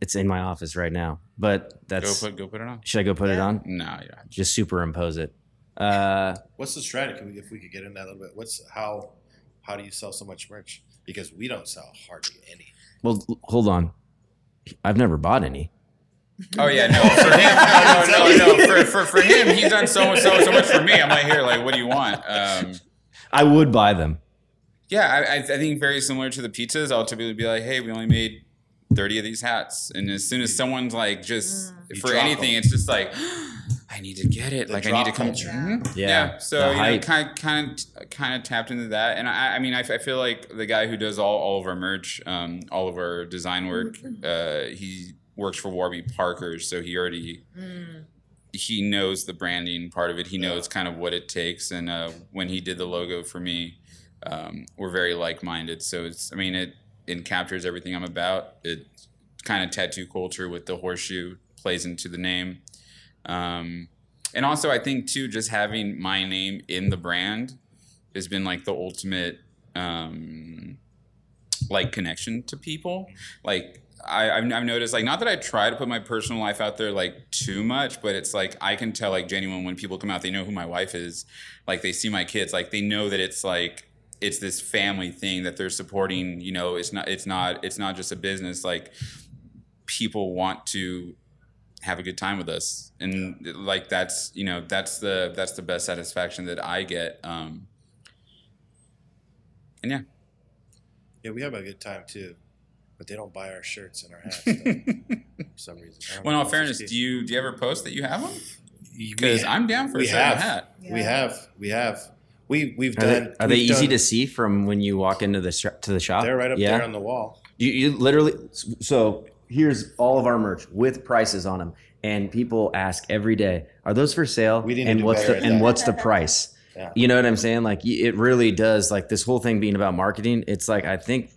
it's in my office right now. but that's Go that's put go put it on. should I go put it on? No, yeah. Just superimpose it. Uh, What's the strategy? If we could get in that a little bit, what's how how do you sell so much merch? Because we don't sell hardly any. well, hold on. I've never bought any. Oh yeah, no. For him, no, no, no, no. For, for, for him, he's done so much, so so much for me. I'm like, here, like, what do you want? Um, I would buy them. yeah, I, I I think very similar to the pizzas. I'll typically be like, hey, we only made 30 of these hats, and as soon as someone's like, just You for anything, them. it's just like. I need to get it. The like I need to drop come. culture. Yeah, Yeah. So the you know, hype. kind kind kind of tapped into that, and I, I mean, I, I feel like the guy who does all, all of our merch, um, all of our design work, uh, he works for Warby Parker, so he already he knows the branding part of it. He knows kind of what it takes, and uh, when he did the logo for me, um, we're very like minded. So it's, I mean, it it captures everything I'm about. It kind of tattoo culture with the horseshoe plays into the name. Um, and also, I think too, just having my name in the brand has been like the ultimate um, like connection to people. Like I, I've, I've noticed, like not that I try to put my personal life out there like too much, but it's like I can tell like genuine when people come out, they know who my wife is. Like they see my kids, like they know that it's like it's this family thing that they're supporting. You know, it's not it's not it's not just a business. Like people want to have a good time with us and like that's you know that's the that's the best satisfaction that i get um and yeah Yeah, we have a good time too, but they don't buy our shirts and our hats for some reason. Well in all fairness do you do you ever post that you have them We- because i'm down for a we certain have. hat We have, we have, we we've Are done. they, are they we've easy done- to see from when you walk into the to the shop? They're right up yeah? there on the wall. You, you literally. So here's all of our merch with prices on them, and people ask every day, "Are those for sale?" We need to and what's the and that. what's the price? Yeah. You know what I'm saying? Like it really does. Like this whole thing being about marketing. It's like I think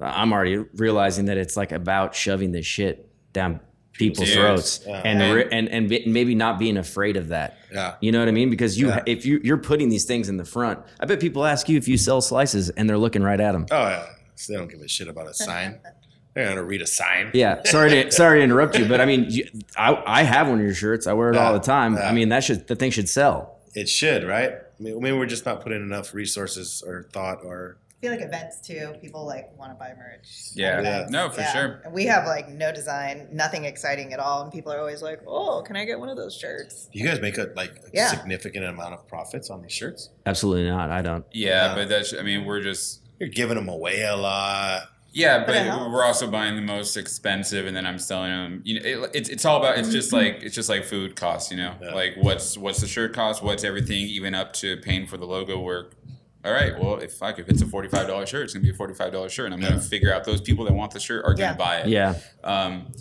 I'm already realizing that it's like about shoving this shit down people's Dude. throats, Yeah. and Yeah. re- and and maybe not being afraid of that. Yeah. You know what I mean? Because you, Yeah. if you, you're putting these things in the front, I bet people ask you if you sell slices, and they're looking right at them. Oh yeah. So they don't give a shit about a sign. They're gonna read a sign. Yeah, sorry to sorry to interrupt you, but I mean, you, I I have one of your shirts. I wear it all the time. yeah. I mean, that should the thing should sell. It should, right? I mean, maybe we're just not putting enough resources or thought or I feel like events too. People like want to buy merch. Yeah. Yeah. No, for sure. And we have like no design, nothing exciting at all, and people are always like, "Oh, can I get one of those shirts?" Do you guys make a like a Yeah. significant amount of profits on these shirts? Absolutely not. I don't. yeah, Yeah. but that's i mean we're just You're giving them away a lot. yeah, But it but helps. we're also buying the most expensive, and then I'm selling them. You know, it, it's it's all about. It's just like it's just like food costs. You know, Yeah. like what's what's the shirt cost? What's everything, even up to paying for the logo work. All right, well, if fuck, if it's a forty five dollar shirt, it's gonna be a forty five dollar shirt, and I'm Yeah. gonna figure out those people that want the shirt are gonna Yeah. buy it. Yeah, um,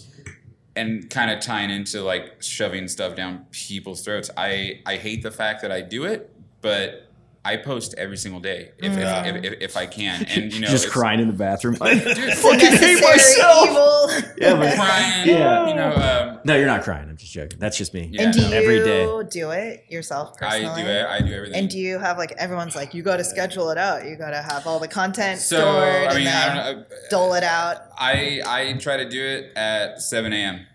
and kind of tying into like shoving stuff down people's throats. I I hate the fact that I do it, but I post every single day if Yeah. if, if, if, if I can, and you know, just crying in the bathroom. Dude, fucking hate myself. evil. Yeah, but crying. Yeah. you know, um, no, you're not crying. I'm just joking. That's just me. Yeah. and do you Every day. do it yourself I do it. I do everything. And do you have like everyone's like you got to schedule it out. You got to have all the content so stored I mean, and I then don't know. dole it out. I I try to do it at seven a.m.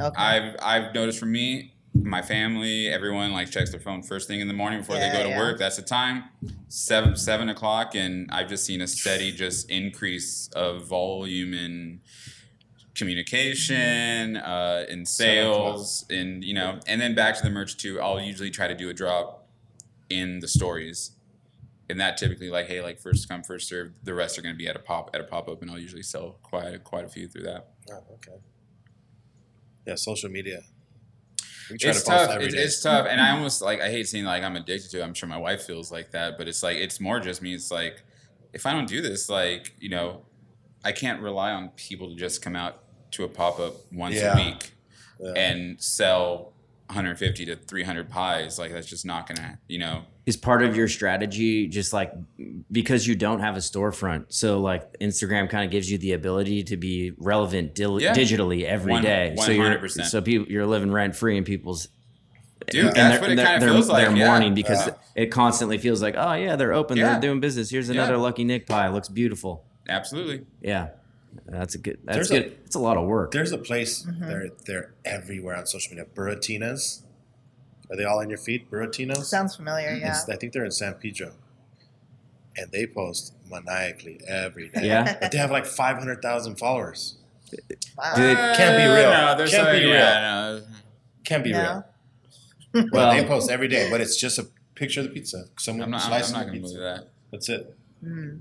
Okay. I've I've noticed for me, my family, everyone like checks their phone first thing in the morning before Yeah, they go to yeah. work. That's the time, seven seven o'clock, and I've just seen a steady just increase of volume in communication, uh, in sales, and you know, and then back to the merch too. I'll usually try to do a drop in the stories. And that typically like hey like first come first serve the rest are going to be at a pop at a pop up and I'll usually sell quite quite a few through that. Oh, okay. Yeah, social media. It's tough. It's, it's tough, and I almost like I hate saying like I'm addicted to. it. I'm sure my wife feels like that, but it's like it's more just me. It's like if I don't do this, like you know, I can't rely on people to just come out to a pop up once Yeah. a week Yeah. and sell 150 to 300 pies. Like that's just not gonna, you know. Is part of your strategy just like because you don't have a storefront, so like Instagram kind of gives you the ability to be relevant dil- Yeah. digitally every One- day. So you're so people you're living rent free in people's Dude, and that's they're- what it they're- kind of they're- feels like. They're yeah. mourning because Yeah. it constantly feels like, oh yeah, they're open, Yeah. they're doing business. Here's Yeah. another lucky Nick pie. Looks beautiful. Absolutely. Yeah. That's a good. That's There's a- good. it's a lot of work. There's a place Mhm. they're they're everywhere on social media. Burratinas. Are they all on your feed? Burratinos. Sounds familiar, yeah. It's- I think they're in San Pedro, and they post maniacally every day. Yeah. but they have like five hundred thousand followers. Wow. Do they- Can't be real. No, there's Can't some- be yeah, no. Can't be No. real. But Well- they post every day. But it's just a picture of the pizza. Someone I'm not. I'm, slicing not the pizza. believe that. That's it. Mm.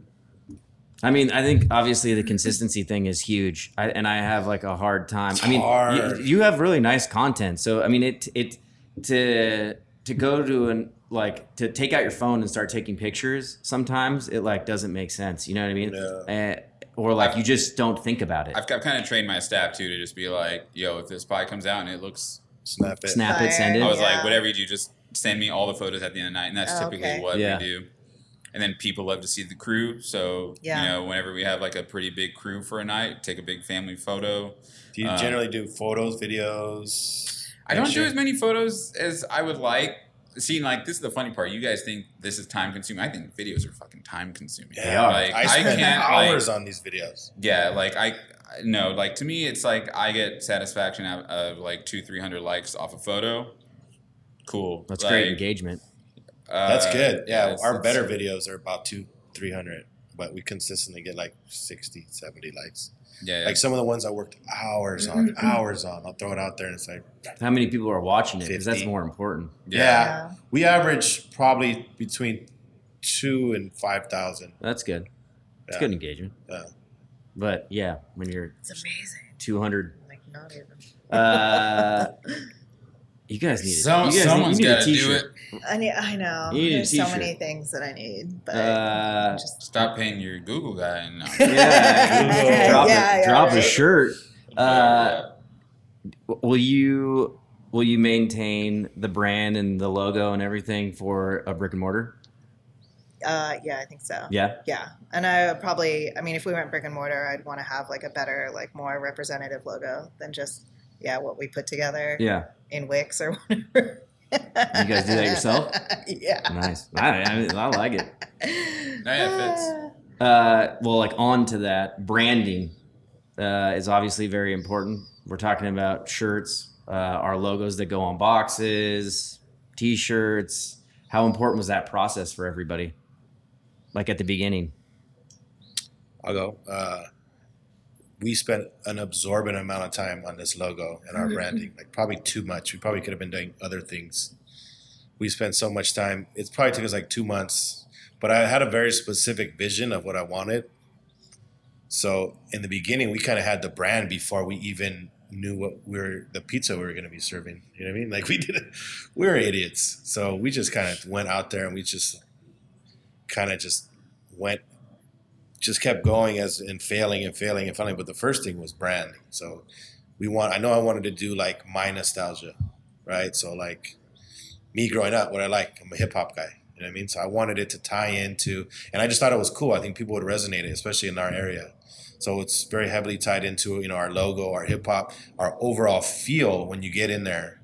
I mean, I think obviously the consistency thing is huge, I, and I have like a hard time. I mean, hard. You, you have really nice content, so I mean, it it to to go to an like to take out your phone and start taking pictures. Sometimes it like doesn't make sense. You know what I mean? Yeah. Uh, or like you just don't think about it. I've, I've kind of trained my staff too to just be like, yo, if this pie comes out and it looks, Snap it. Snap it, send it. I was Yeah. like, whatever you do, just send me all the photos at the end of the night, and that's Oh, typically okay. what Yeah. we do. And then people love to see the crew, so Yeah. you know, whenever we have like a pretty big crew for a night, take a big family photo. Do you Um, generally do photos, videos? I don't do as many photos as I would like. See, like this is the funny part. You guys think this is time consuming. I think videos are fucking time consuming. They are. Like I I, spend can't hours like, on these videos. yeah, like I I- no, like to me, it's like I get satisfaction out of like two, three hundred likes off a photo. Cool. That's Like, great engagement. uh, That's good. Yeah, our better videos are about two, three hundred, but we consistently get like 60, 70 likes. Yeah, yeah. Like some of the ones I worked hours on, hours on. I'll throw it out there and it's like, How many people are watching it? Because that's 50. more important. yeah, Yeah. we average probably between two and five thousand. That's good. It's Yeah. good engagement. Yeah. But yeah, when you're It's amazing. 200, Like not even. uh, you guys need it. Some, you guys someone's need, you need got a to do t-shirt. it. I need, I know. You need a There's so many things that I need, but Uh, just Stop paying your Google guy. No. Yeah, drop, Yeah, a, yeah, drop a shirt. Uh, will you will you maintain the brand and the logo and everything for a brick and mortar? uh, yeah, I think so. Yeah, Yeah, and I would probably, I mean, if we went brick and mortar, I'd want to have like a better, like more representative logo than just yeah what we put together yeah, in Wix or whatever. You guys do that yourself? yeah. nice. I, I, I like it. No, yeah, it fits. Uh, well, like on to that, branding uh, is obviously very important. We're talking about shirts, uh, our logos that go on boxes, T-shirts. How important was that process for everybody? Like at the beginning. I'll go. We spent an absorbent amount of time on this logo and our mm-hmm. branding, like probably too much. We probably could have been doing other things. We spent so much time. It probably took us like two months, but I had a very specific vision of what I wanted. So in the beginning, we kind of had the brand before we even knew what we were the pizza we were going to be serving. You know what I mean? Like we did, we were idiots. So we just kind of went out there and we just kind of just went just kept going as and failing and failing and failing. But the first thing was branding. So we want. I know I wanted to do like my nostalgia, right? So like me growing up, what I like, I'm a hip hop guy. You know what I mean? So I wanted it to tie into, and I just thought it was cool. I think people would resonate, it, especially in our area. So it's very heavily tied into you know our logo, our hip hop, our overall feel when you get in there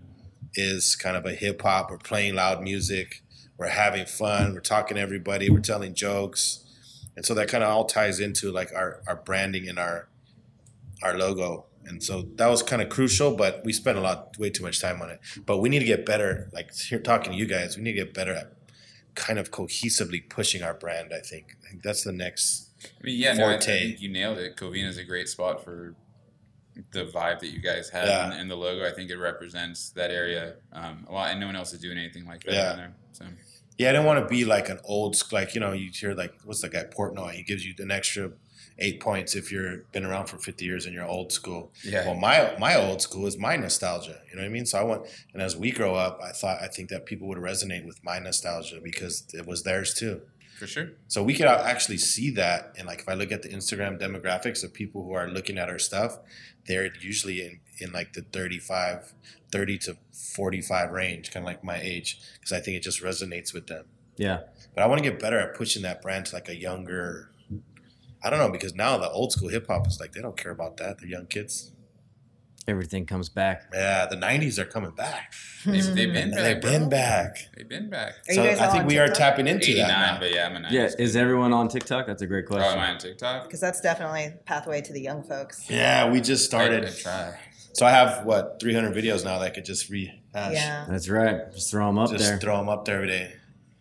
is kind of a hip hop. We're playing loud music. We're having fun. We're talking to everybody. We're telling jokes and so that kind of all ties into like our, our branding and our our logo and so that was kind of crucial but we spent a lot way too much time on it but we need to get better like here talking to you guys we need to get better at kind of cohesively pushing our brand i think i think that's the next I mean, yeah, no, I, I think you nailed it. Covina is a great spot for the vibe that you guys have Yeah. and, and the logo. I think it represents that area um, a lot, and no one else is doing anything like that Yeah. there. So yeah i didn't want to be like an old like you know you hear like what's the guy portnoy he gives you an extra eight points if you're been around for 50 years and you're old school yeah, Well, my my old school is my nostalgia. You know what I mean? So I want, and as we grow up, I thought I think that people would resonate with my nostalgia because it was theirs too. For sure. So we could actually see that, and like if I look at the Instagram demographics of people who are looking at our stuff, they're usually in in like the 35, 30 to forty five range, kind of like my age, because I think it just resonates with them. Yeah. But I want to get better at pushing that brand to like a younger. I don't know because now the old school hip hop is like they don't care about that. The young kids. Everything comes back. Yeah, the '90s are coming back. They've, they've hmm. been back. they've been back. They've been back. Are So I think on we are tapping into that 89, now. but yeah, I'm a 90s. Yeah, is everyone on TikTok? That's a great Oh, am question. I on TikTok? Because that's definitely a pathway to the young folks. Yeah, we just I, I started. try. So I have what 300 videos now that I could just rehash. Yeah. That's right. Just throw them up Just there. throw them up there every day.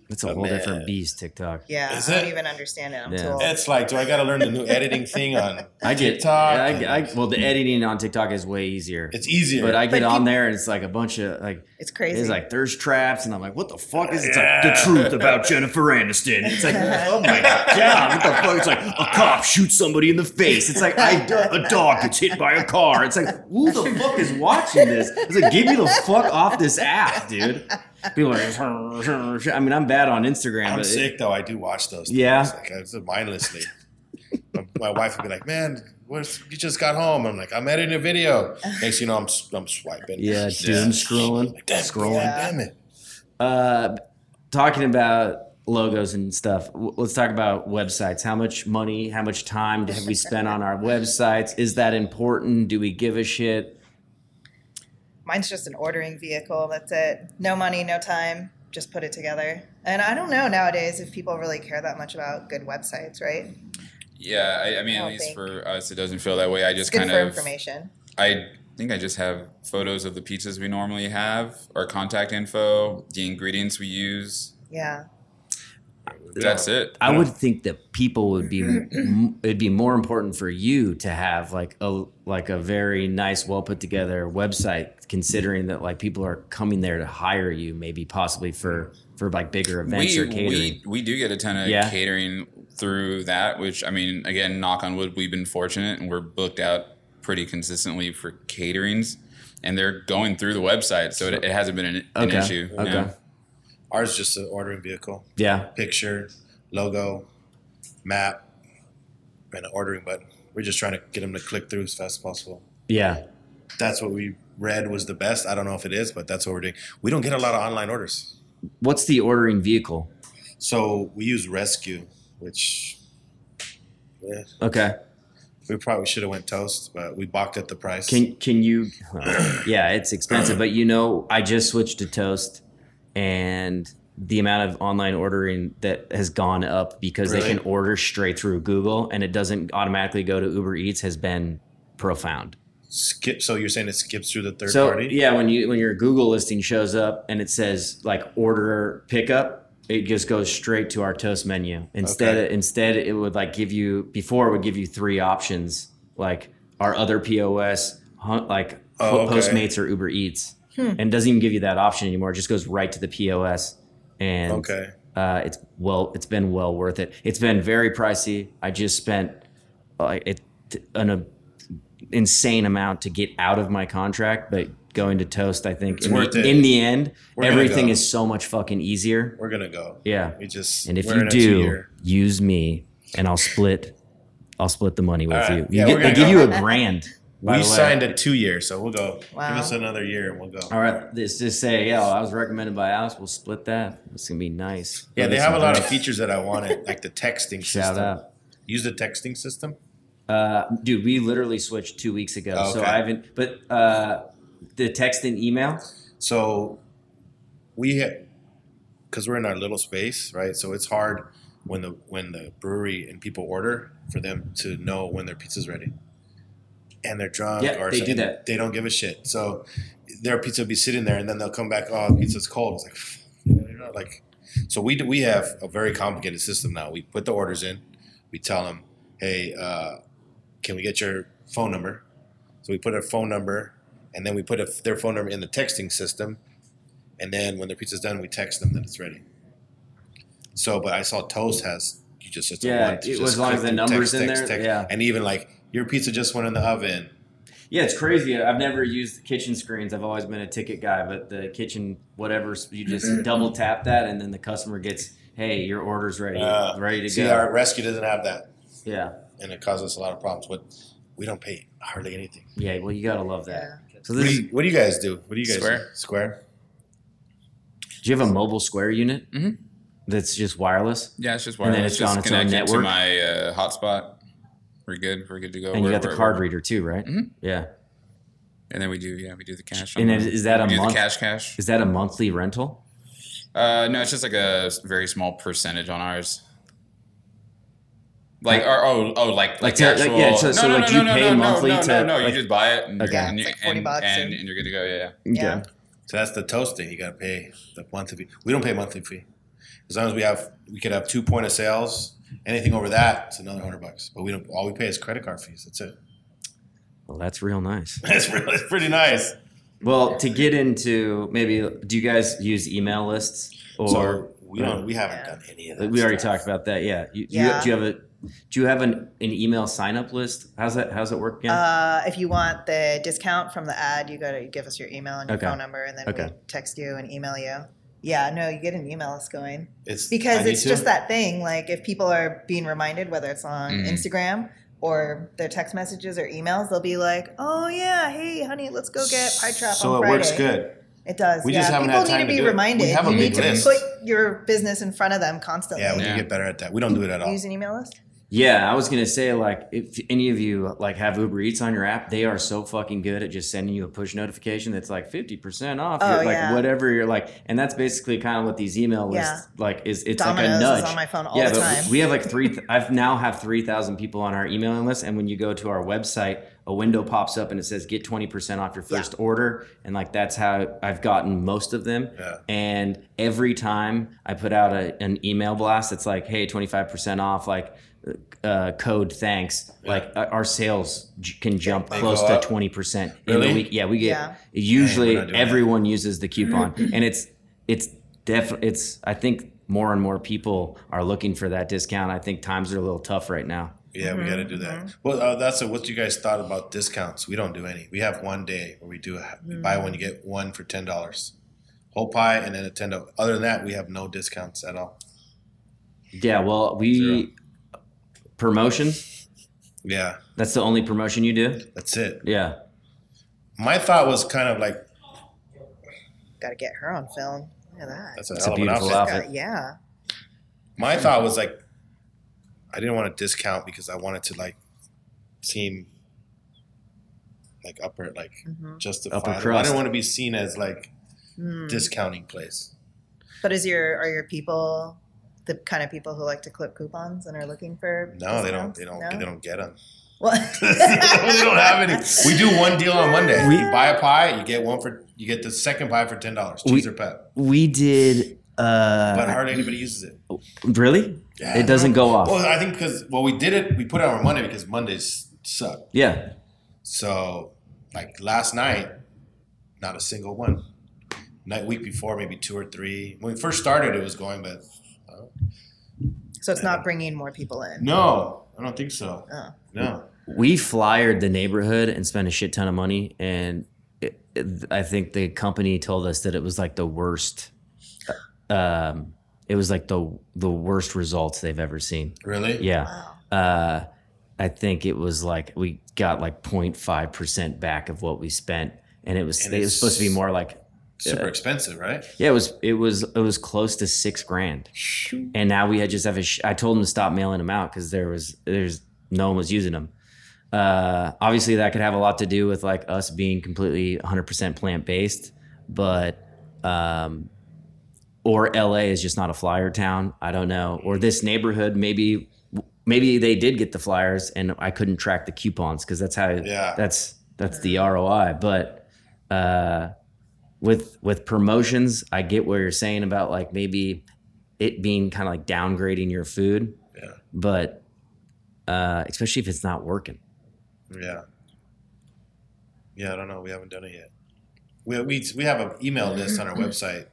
It's a Oh, whole different beast. TikTok. Yeah. Is I don't it? even understand it. I'm Yeah. too old. It's like, do I got to learn the new editing thing on I get. TikTok? I, I, well, the editing on TikTok is way easier. it's easier. But I get But on peop- there and it's like a bunch of like It's crazy. it's like thirst traps and I'm like, what the fuck is it? It's Yeah. like the truth about Jennifer Aniston. It's like, oh my god, what the fuck? It's like a cop shoots somebody in the face. It's like I, a dog gets hit by a car. It's like who the fuck is watching this? It's like get me the fuck off this app, dude. People are like, I mean, I'm bad on Instagram, I'm but it- sick though. I do watch those. Things. Yeah. like I mindlessly. my, my wife would be like, "Man, where's, you just got home?" I'm like, "I'm editing a video." Next, you know, I'm I'm swiping. yeah, doom scrolling, Like, damn, scrolling. Yeah. Damn it. Uh, talking about logos and stuff. Let's talk about websites. How much money, how much time have we spent on our websites? Is that important? Do we give a shit? Mine's just an ordering vehicle. That's it. No money, no time. Just put it together. And I don't know nowadays if people really care that much about good websites, right? Yeah, I, I mean, I at least think- for us, it doesn't feel that way. I It's just good kind for of. information. I think I just have photos of the pizzas we normally have, our contact info, the ingredients we use. Yeah. That's it. I would think that people would be m- it'd be more important for you to have like a like a very nice, well put together website, considering that like people are coming there to hire you, maybe possibly for for like bigger events we, or catering. we we do get a ton of Yeah. catering through that, which I mean, again, knock on wood, we've been fortunate and we're booked out pretty consistently for caterings, and they're going through the website, so it, it hasn't been an, an Okay, issue. okay. yeah. Ours is just an ordering vehicle, yeah, picture, logo, map, and an ordering button. We're just trying to get them to click through as fast as possible. yeah. That's what we read was the best. I don't know if it is, but that's what we're doing. We don't get a lot of online orders. What's the ordering vehicle? So we use Rescue, which yeah, Okay. we probably should have went Toast, but we balked at the price. Can can you? yeah, it's expensive, but you know, I just switched to Toast, and the amount of online ordering that has gone up because they can order straight through Google and it doesn't automatically go to Uber Eats has been profound. Skip? So you're saying it skips through the third so party? yeah, when you when your Google listing shows up and it says like order pickup, it just goes straight to our Toast menu. Instead, Okay. instead it would like give you before it would give you three options like our other POS, like Oh, okay. Postmates or Uber Eats, and doesn't even give you that option anymore. It just goes right to the POS, and Okay. uh, it's well, it's been well worth it. It's been very pricey. I just spent like it an a, insane amount to get out of my contract, but going to Toast, I think It's in, worth the, it. in the end, We're everything go. is so much fucking easier. We're gonna go. Yeah, We just and if you do, use me, and I'll split. I'll split the money with All right. you. You Yeah, get, we're they gonna give you a grand. we signed a two year, so we'll go. Wow. Give us another year and we'll go. All right, let's just say, yeah, I was recommended by Alex. We'll split that. It's gonna be nice. Yeah, Go they have a some lot of features that I wanted, like the texting Shout system. out. Use the texting system. Uh, dude, we literally switched two weeks ago, so I haven't. But uh, the text and email. So we because we're in our little space, right? So it's hard when the when the brewery and people order for them to know when their pizza's ready. And they're drunk Yeah, or they do that. They don't give a shit. So their pizza will be sitting there and then they'll come back, oh, pizza's cold. It's like you know, like so we do, we have a very complicated system now. We put the orders in, we tell them, hey, uh, can we get your phone number? So we put a phone number and then we put a, their phone number in the texting system. And then when their pizza's done, we text them that it's ready. So, but I saw Toast has you just a Yeah, one- it- just as long as the number's in there, yeah. and even like your pizza just went in the oven. Yeah, it's crazy. I've never used kitchen screens. I've always been a ticket guy, but the kitchen, whatever, you just double tap that, and then the customer gets, "Hey, your order's ready, Uh, ready to See, go." our rescue doesn't have that, yeah, and it causes us a lot of problems. But we don't pay hardly anything. yeah. Well, you gotta love that. Yeah. So What do, you, what do you guys do? What do you guys Square. do? Square. do you have a mobile Square unit Mhm. that's just wireless, Yeah, it's just wireless. And then wireless. it's on its own connected to my uh, hotspot. We're good. We're good to go. and you We're- got the card reader too, right? Mhm. Yeah. And then we do yeah we do the cash. And on is, the- is that a we do month? the cash cash? Is that a monthly rental? Uh, no, it's just like a very small percentage on ours. Like or, oh oh like Like like, to- the like, yeah, so- no, so no, like no, you no, pay no, monthly no, to, no no like- you just buy it and, Okay. and, It's like 40 and, bucks and, and- and you're good to go yeah Yeah. So that's the toast thing. You got to pay the monthly fee. We don't pay monthly fee. As long as we have, we could have two point of sales. Anything over that, it's another hundred bucks. But we don't. All we pay is credit card fees. That's it. Well, that's real nice. that's really it's pretty nice. Well, to get into maybe, do you guys use email lists or So we don't. We haven't Yeah. done any of that. we already stuff. talked about that? Yeah. You, Yeah. You, do you have a do you have an, an email sign up list? How's that? How's it work again? Uh, if you want the discount from the ad, you gotta give us your email and your Okay. phone number, and then Okay. we text you and email you. Yeah, no, you get an email list going It's because I need it's to. just that thing. Like if people are being reminded, whether it's on Mhm. Instagram or their text messages or emails, they'll be like, "Oh yeah, hey honey, let's go get pie trap So on it Friday." works good. It does. We yeah. just haven't people had time need to to be do it. reminded. We have a you big need to put your business in front of them constantly. Yeah, we need Yeah. to get better at that. We don't do it at all. Use an email list. Yeah, I was gonna say like if any of you like have Uber Eats on your app, they are so fucking good at just sending you a push notification that's like fifty percent off, Oh, You're, like yeah. whatever you're like, and that's basically kind of what these email lists Yeah. like is. It's Domino's like a nudge. is on my phone all yeah, the but time. we have like three. Th- I've now have three thousand people on our emailing list, and when you go to our website, a window pops up and it says get twenty percent off your Yeah. first order, and like that's how I've gotten most of them. Yeah. And every time I put out a, an email blast, it's like, hey, 25% off, like uh, code thanks. Like uh, our sales j- can jump They close to 20% in Really? the week. Yeah, we get Yeah. usually we're not doing everyone uses the coupon. and it's, it's definitely, it's, I think more and more people are looking for that discount. I think times are a little tough right now. Yeah, we got to do Mm-hmm. that. Well, uh, that's a, what you guys thought about discounts. We don't do any. We have one day where we do a, we buy one, you get one for ten dollars, whole pie, and then a ten dollars. Other than that, we have no discounts at all. Yeah, well, we, promotion, Yeah, that's the only promotion you do? that's it. Yeah. My thought was kind of like Got to get her on film. Look at that. that's a It's hell a of an beautiful outfit. outfit. Got- yeah. My thought was like, I didn't want to discount because I wanted to like seem like upper, like Mhm. justified. Upper I crust. didn't want to be seen as like Hmm. discounting place. But is your are your people the kind of people who like to clip coupons and are looking for? No, they don't. They don't. No? They don't get them. What? we don't have any. We do one deal on Monday. We- you buy a pie, you get one for you get the second pie for ten dollars, We- cheese or pep. We did, uh, But hardly anybody uses it. really? Yeah. It doesn't go off. Well, I think because well, we did it. We put it on Monday because Mondays suck. Yeah. So, like last night, not a single one. Night week before, maybe two or three. When we first started, it was going, but so it's not bringing more people in. no, I don't think so. Oh. No. we flyered the neighborhood and spent a shit ton of money and it, it- i think the company told us that it was like the worst um it was like the the worst results they've ever seen Really? yeah Wow. uh i think it was like we got like 0.5% back of what we spent and it was And it was supposed to be more like Super expensive, right? yeah, it was it was it was close to six grand, and now we had just have a. Sh- I told them to stop mailing them out because there was there's no one was using them. Uh, obviously, that could have a lot to do with like us being completely 100% plant based, but um, or LA is just not a flyer town. I don't know, or this neighborhood maybe maybe they did get the flyers and I couldn't track the coupons because that's how Yeah. that's that's the ROI. But uh, with with promotions, I get what you're saying about like maybe it being kind of like downgrading your food. Yeah. But uh, especially if it's not working. Yeah. Yeah, I don't know. We haven't done it yet. We we, we have an email list on our website.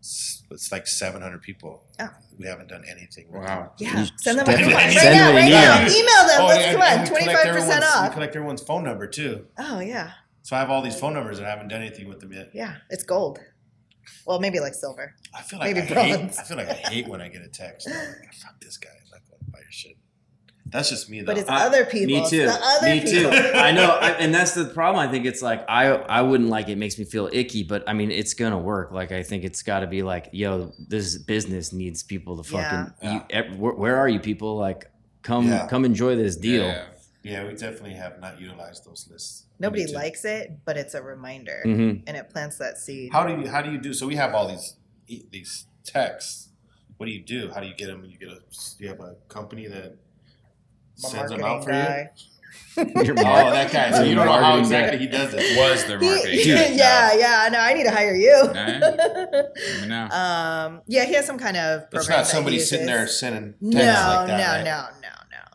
It's, it's like 700 people. Oh. We haven't done anything. with Wow. Yeah. You Send them a definitely- right send now. them an Right now. email. Email them. Oh, Let's and- come and on. we Twenty collect five everyone's- percent We off. collect everyone's phone number too. Oh yeah. So I have all these phone numbers and I haven't done anything with them yet. Yeah. It's gold. Well, maybe like silver. I feel like Maybe I hate. I feel like I hate when I get a text. I'm like, fuck this guy. I'm not going to buy your shit. That's just me though. But it's I- other people. Me too. The other Me too. I know, I, and that's the problem. I think it's like I I wouldn't like it. Makes me feel icky, but I mean it's gonna work. Like I think it's got to be like, yo, this business needs people to fucking. Yeah. You, ev- where, where are you people? Like come Yeah. come enjoy this deal. Yeah. Yeah, we definitely have not utilized those lists. Nobody likes it, but it's a reminder, Mhm. and it plants that seed. How do you how do you do? So we have all these e- these texts. What do you do? How do you get them? You get a you have a company that My sends them out for guy. Your you. mar- Oh, that guy. So you don't know how Marketing guy. exactly he does it. Was their marketing? He- guy. yeah, yeah. No, I need to hire you. Nah, Let me know. um, yeah, he has some kind of. It's not somebody sitting there sending No, texts like no, that. right? no, no, no.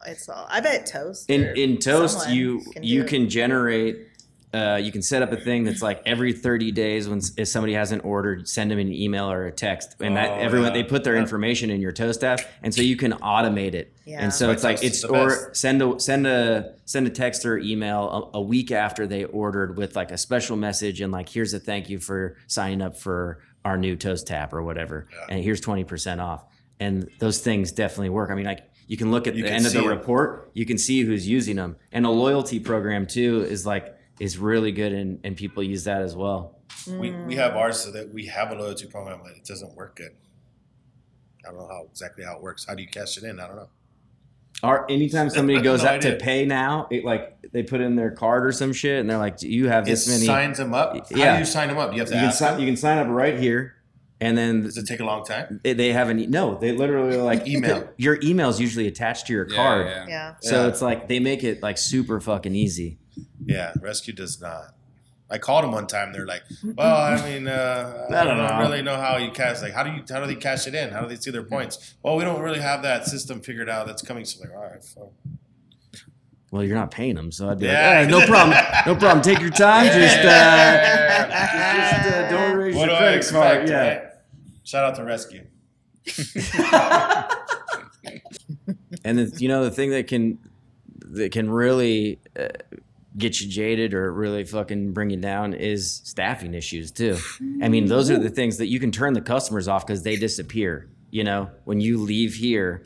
It's all. I bet Toast. in in toast you can you do it. can generate uh, you can set up a thing that's like every 30 days when if somebody hasn't ordered send them an email or a text and that Oh, everyone yeah. they put their Yeah. information in your toast app and so you can automate it Yeah. and so My it's like it's or best. send a send a send a text or email a, a week after they ordered with like a special message and like here's a thank you for signing up for our new toast tap or whatever Yeah. and here's 20% off and those things definitely work i mean like you can look at You the end of the 'em. report you can see who's using them and a loyalty program too is like is really good and, and people use that as well We we have ours so that we have a loyalty program, but it doesn't work good. I don't know how exactly how it works. How do you cash it in? I don't know. Or anytime somebody goes No out to pay now, it like they put in their card or some shit, and they're like, "Do you have It this many?" signs them up. How Yeah. do you sign them up? You have to you can ask sign. them? You can sign up right here, and then Does it take a long time? they- they have an e- no. They literally are like Email. Your email is usually attached to your Yeah, card, yeah. Yeah. so Yeah. it's like they make it like super fucking easy. Yeah, Rescue does not. I called them one time. They're like, "Well, I mean, uh, I, I don't don't know. really know how you cash. Like, how do you how do they cash it in? How do they see their points? Well, we don't really have that system figured out. That's coming. So like, all right, so. Well, you're not paying them, so I'd be Yeah. like, "Eh, "No problem, no problem. Take your time. Just, uh, just uh, don't raise what do your I credit card." Yeah. Shout out to Rescue. And the, you know the thing that can that can really uh, get you jaded or really fucking bring you down is staffing issues too. I mean, those are the things that you can turn the customers off because they disappear. You know, when you leave here.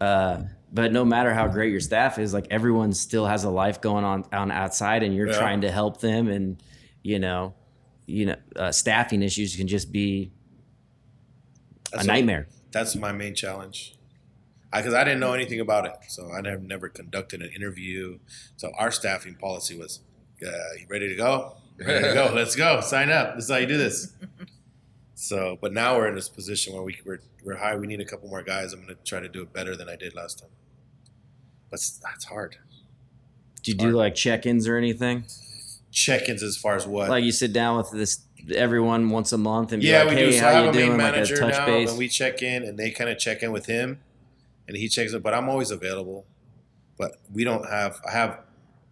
Uh, but no matter how great your staff is, like everyone still has a life going on on outside, and you're Yeah. trying to help them. And you know, you know, uh, staffing issues can just be a That's nightmare. That's my main challenge. Because I, didn't know anything about it, so I never never conducted an interview. So our staffing policy was, uh, "You ready to go? Ready to go? Let's go. Sign up. This is how you do this." So, but now we're in this position where we, we're we're high. We need a couple more guys. I'm going to try to do it better than I did last time. But that's hard. Do you do like check-ins or anything? Check-ins as far as what? like you sit down with this everyone once a month and be yeah, like, we hey, do. So how you a main doing? Like a touch now, base. and we check in, and they kind of check in with him, and he checks in. But I'm always available. But we don't have. I have.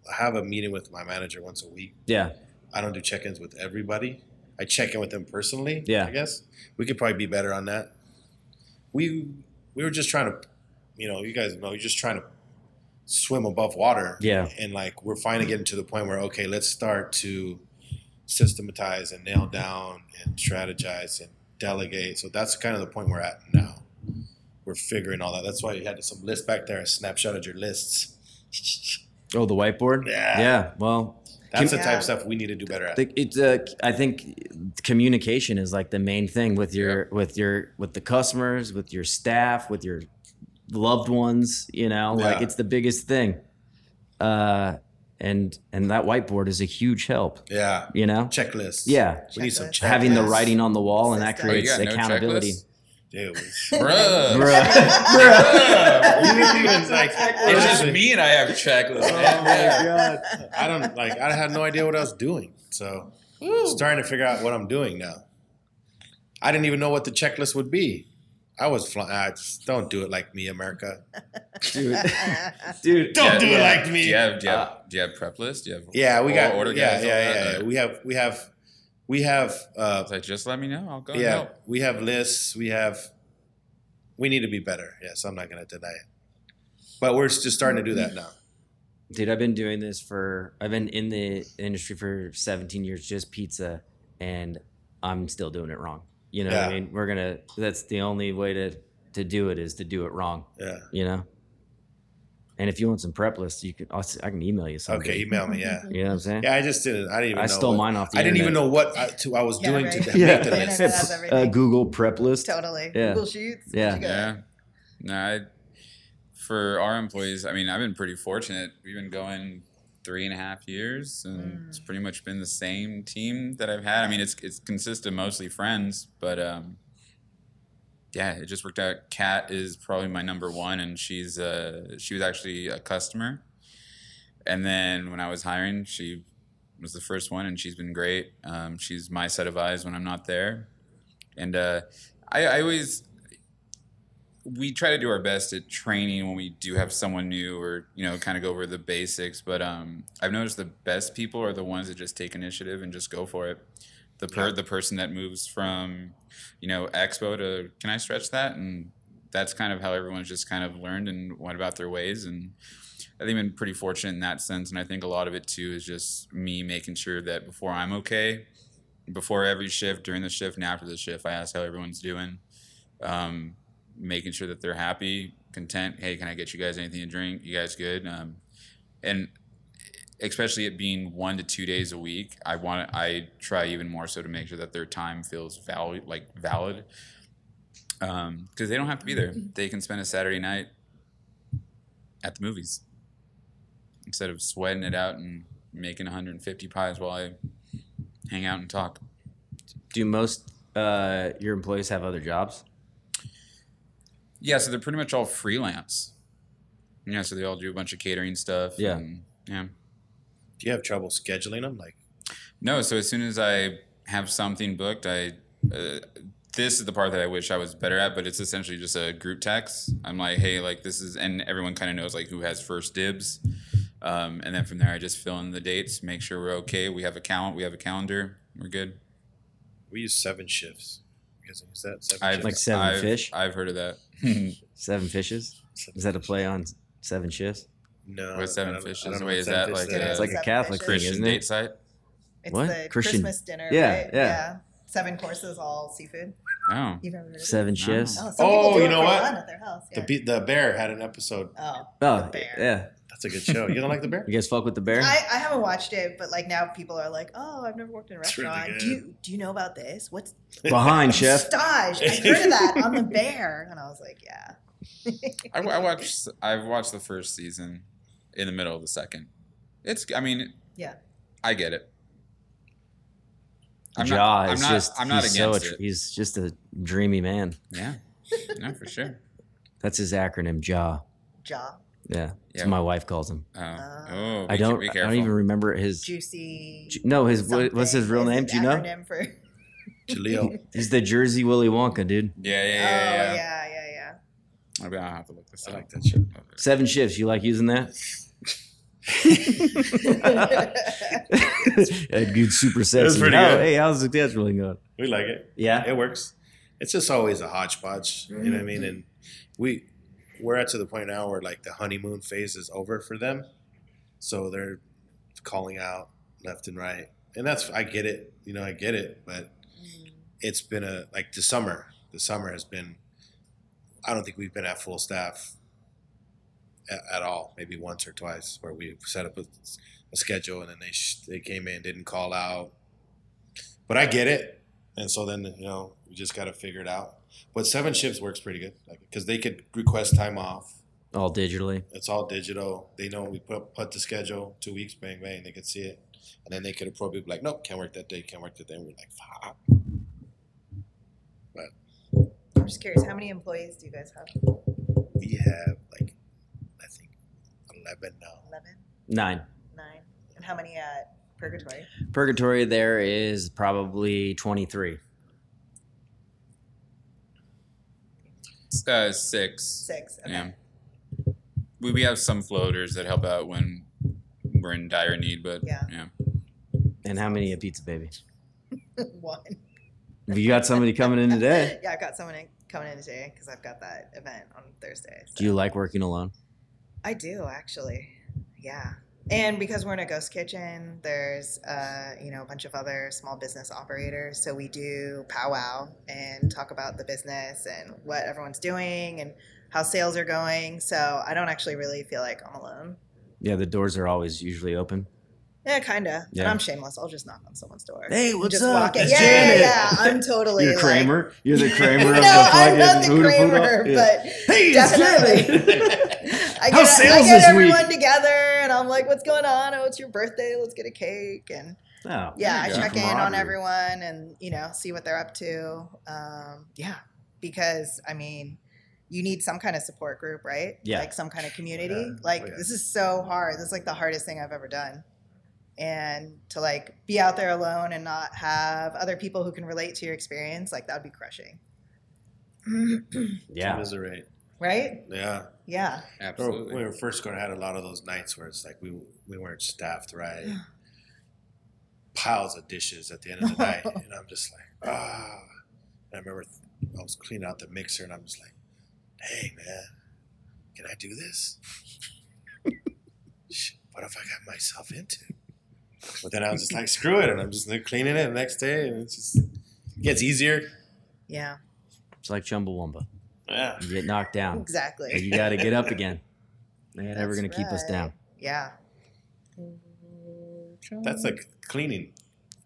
I have a meeting with my manager once a week. yeah, I don't do check-ins with everybody. I check in with them personally. Yeah. I guess we could probably be better on that. We we were just trying to, you know, you guys know, you're just trying to swim above water. Yeah. And like we're finally getting to the point where okay, let's start to systematize and nail down and strategize and delegate. So that's kind of the point we're at now. We're figuring all that. That's why you had some lists back there, a snapshot of your lists. oh, the whiteboard. Yeah. yeah. Well, That's the Yeah. type of stuff we need to do better at. the, it's uh, I think communication is like the main thing with your with your with the customers, with your staff, with your loved ones. You know, like it's the biggest thing. Uh, and and that whiteboard is a huge help. Yeah. You know, Checklist. yeah. We need some Checklist. checklists. Having the writing on the wall and that System. Oh, you creates got no accountability. checklist? Dude, Bruh. Bruh. you didn't even like. It's just me and I have checklists. Oh man. my god! I don't like. I had no idea what I was doing, so starting to figure out what I'm doing now. I didn't even know what the checklist would be. I was flying. I just don't do it like me, America. dude, dude, Don't Yeah, do it like me. Do you have do you have, Uh, do you have prep list? Do you have yeah, we or- got. order yeah, guides, yeah, all yeah, yeah. We have. We have. We have. Uh, It's like just let me know. I'll go. and yeah, help. we have lists. We have. We need to be better. Yes, I'm not going to deny it. But we're just starting to do that now. Dude, I've been doing this for I've been in the industry for 17 years, just pizza, and I'm still doing it wrong. You know what I mean? We're gonna that's the only way to to do it is to do it wrong, Yeah. you know? And if you want some prep lists, you can I'll, s- I can email you something. Okay. Email me. Yeah. You know what I'm saying? Yeah. I just didn't. I didn't even. I know stole what- mine off the I didn't even know what I, to, I was Yeah, doing right. to Yeah. make the The list. internet has Uh. Google prep list. Totally. Yeah. Google Sheets. Yeah. What you got? Yeah. No, I for our employees, I mean, I've been pretty fortunate. We've been going three and a half years, and it's pretty much been the same team that I've had. I mean, it's it's consisted mostly friends, but um, yeah, it just worked out. Kat is probably my number one, and she's uh she was actually a customer, and then when I was hiring, she was the first one, and she's been great. Um, she's my set of eyes when I'm not there, and uh, I, I always we try to do our best at training when we do have someone new or you know kind of go over the basics but um, i've noticed the best people are the ones that just take initiative and just go for it. The per- Yeah. the person that moves from you know expo to can i stretch that? and that's kind of how everyone's just kind of learned and went about their ways and i think i've been pretty fortunate in that sense and i think a lot of it too is just me making sure that before i'm okay before every shift during the shift and after the shift i ask how everyone's doing. Um, making sure that they're happy, content. Hey, can I get you guys anything to drink? You guys good? Um, and especially it being one to two days a week, I want I try even more so to make sure that their time feels valid, like valid, because they don't have to be there. They can spend a Saturday night at the movies instead of sweating it out and making 150 pies while I hang out and talk. Do most uh, your employees have other jobs? Yeah, so they're pretty much all freelance. Yeah, so they all do a bunch of catering stuff. Yeah. and- yeah. Do you have trouble scheduling them? Like, No, so as soon as I have something booked, I uh, this is the part that I wish I was better at, but it's essentially just a group text. I'm like, hey, like this is, and everyone kind of knows like who has first dibs, um, and then from there I just fill in the dates, make sure we're okay. We have a count, we have a calendar, we're good. we use seven shifts. You guys use that? Seven I've shifts? Like seven I've, fish? I've heard of that. Seven fishes? Is that a play on seven shifts? no. What's seven I don't- I fishes? Wait, what is seven that like is. a- It's like a Catholic fishes. thing, Christian isn't date it? site. It's What? the Christian- Christmas dinner, Yeah, right? yeah. Seven courses, all seafood. Oh, You've never heard of? Seven shifts? Oh, oh, oh, you know what? at their house. The be- the bear had an episode. oh, Oh, The Bear. yeah. That's a good show. You don't like the bear? You guys fuck with the bear? I, I haven't watched it, but like now people are like, "Oh, I've never worked in a It's really restaurant. good. do you do you know about this? What's Behind, chef. stage? I heard of that on the Bear, and I was like, "Yeah." I, I watched. I've watched the first season, in the middle of the second. It's. I mean. Yeah. I get it. I'm Jaw not, is I'm not, just I'm not he's so against attr- it. he's just a dreamy man. Yeah. No, for sure. That's his acronym, Jaw. Jaw, Yeah. That's Yeah. what my wife calls him. Oh, Uh, oh I don't Be I don't even remember his juicy. J- No, his what, what's his real name? Do you know? acronym for? Jaleel. He's the Jersey Willy Wonka, dude. Yeah, yeah, oh yeah, yeah, yeah. yeah, yeah. Maybe I'll have to look this I like that shit. Seven shifts. You like using that? yeah, dude, super sexy. pretty How- good. Hey, how's the scheduling going? We like it. Yeah. It works. It's just always a hodgepodge. You know what I mean? And we we're at to the point now where like the honeymoon phase is over for them. So they're calling out left and right. And that's I get it. You know, I get it, but mm. it's been a like the summer. The summer has been I don't think we've been at full staff at, at all. Maybe once or twice where we set up a, a schedule and then they sh- they came in didn't call out. But I get it. And so then, you know, we just got to figure it out. But seven shifts works pretty good because they could request time off. All digitally. It's all digital. They know we put put the schedule two weeks, bang bang. They could see it, and then they could appropriately be like, nope, can't work that day, can't work that day. And we're like, fuck. I'm just curious, how many employees do you guys have? We have like, I think, eleven now. Eleven, Nine. nine, and how many at Purgatory? Purgatory there is probably 23. Uh, six. Six. Okay. Yeah. We, we have some floaters that help out when we're in dire need, but Yeah. yeah. And how many at Pizza Baby? One. You got somebody coming in today. Yeah, I got someone in, coming in today because I've got that event on Thursday. so. Do you like working alone? I do actually. Yeah. And because we're in a ghost kitchen, there's uh, you know a bunch of other small business operators. So we do powwow and talk about the business and what everyone's doing and how sales are going. So I don't actually really feel like I'm alone. Yeah, the doors are always usually open. Yeah, kind of. And I'm shameless. I'll just knock on someone's door. Hey, what's just up? Walk in. Yeah, yeah, Janet. yeah. I'm totally. You're like- Kramer. You're the Kramer no, of the I'm not the Huda Fuda. Kramer, Yeah. but Hey, definitely. Janet. I get, How's sales I get this everyone week? together, and I'm like, "What's going on? Oh, it's your birthday. Let's get a cake." And Oh, yeah, I There you go. check in on everyone, and you know, see what they're up to. Um, yeah, because I mean, you need some kind of support group, right? Yeah. like some kind of community. Yeah. Like Oh, yeah. this is so hard. This is like the hardest thing I've ever done. And to like be out there alone and not have other people who can relate to your experience, like that would be crushing. Yeah. Commiserate. Right? Yeah. Yeah. Absolutely. when we were first going, I had a lot of those nights where it's like we we weren't staffed right. Piles of dishes at the end of the night, and I'm just like, ah. And I remember I was cleaning out the mixer, and I'm just like, dang man, can I do this? What if I got myself into? But then I was just like, screw it, and I'm just like cleaning it the next day, and it's just it gets easier. Yeah. It's like Chumbawamba. Yeah. You get knocked down. Exactly. but you got to get up again. They're never That's going to keep us down. Yeah. That's like cleaning.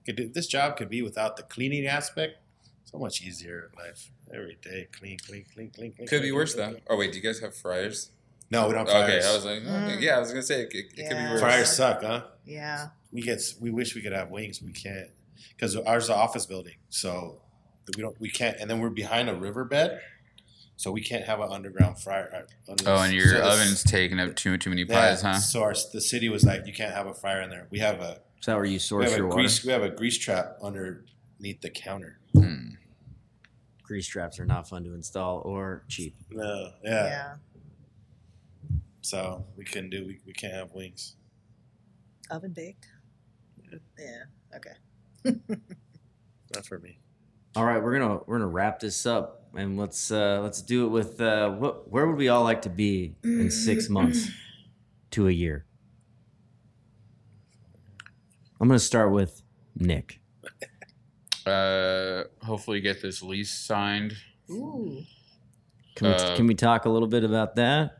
This job could be without the cleaning aspect. So much easier in life. Every day, clean, clean, clean, clean, clean. Could clean, be worse clean, though. clean. Oh wait, do you guys have fryers? No, we don't. Have Okay. I was like, okay, Mm. yeah, I was gonna say it, it, it could be worse. fryers suck, huh? Yeah. We get. We wish we could have wings. We can't because ours is an office building, so we don't. We can't. And then we're behind a riverbed, so we can't have an underground fryer. uh, under- Oh, and your the- oven's taking up too too many pies, huh? So our, the city was like, you can't have a fryer in there. We have a Is that where you source have a your water? grease we have a grease trap underneath the counter. Hmm. Grease traps are not fun to install or cheap. No, Yeah. yeah. So we couldn't do. We, we can't have wings. Oven baked. Yeah. Okay. Not for me. All right, we're gonna we're gonna wrap this up and let's uh, let's do it with uh, what where would we all like to be in six months to a year? I'm gonna start with Nick. Uh, hopefully get this lease signed. Ooh. Can we Uh, can we talk a little bit about that?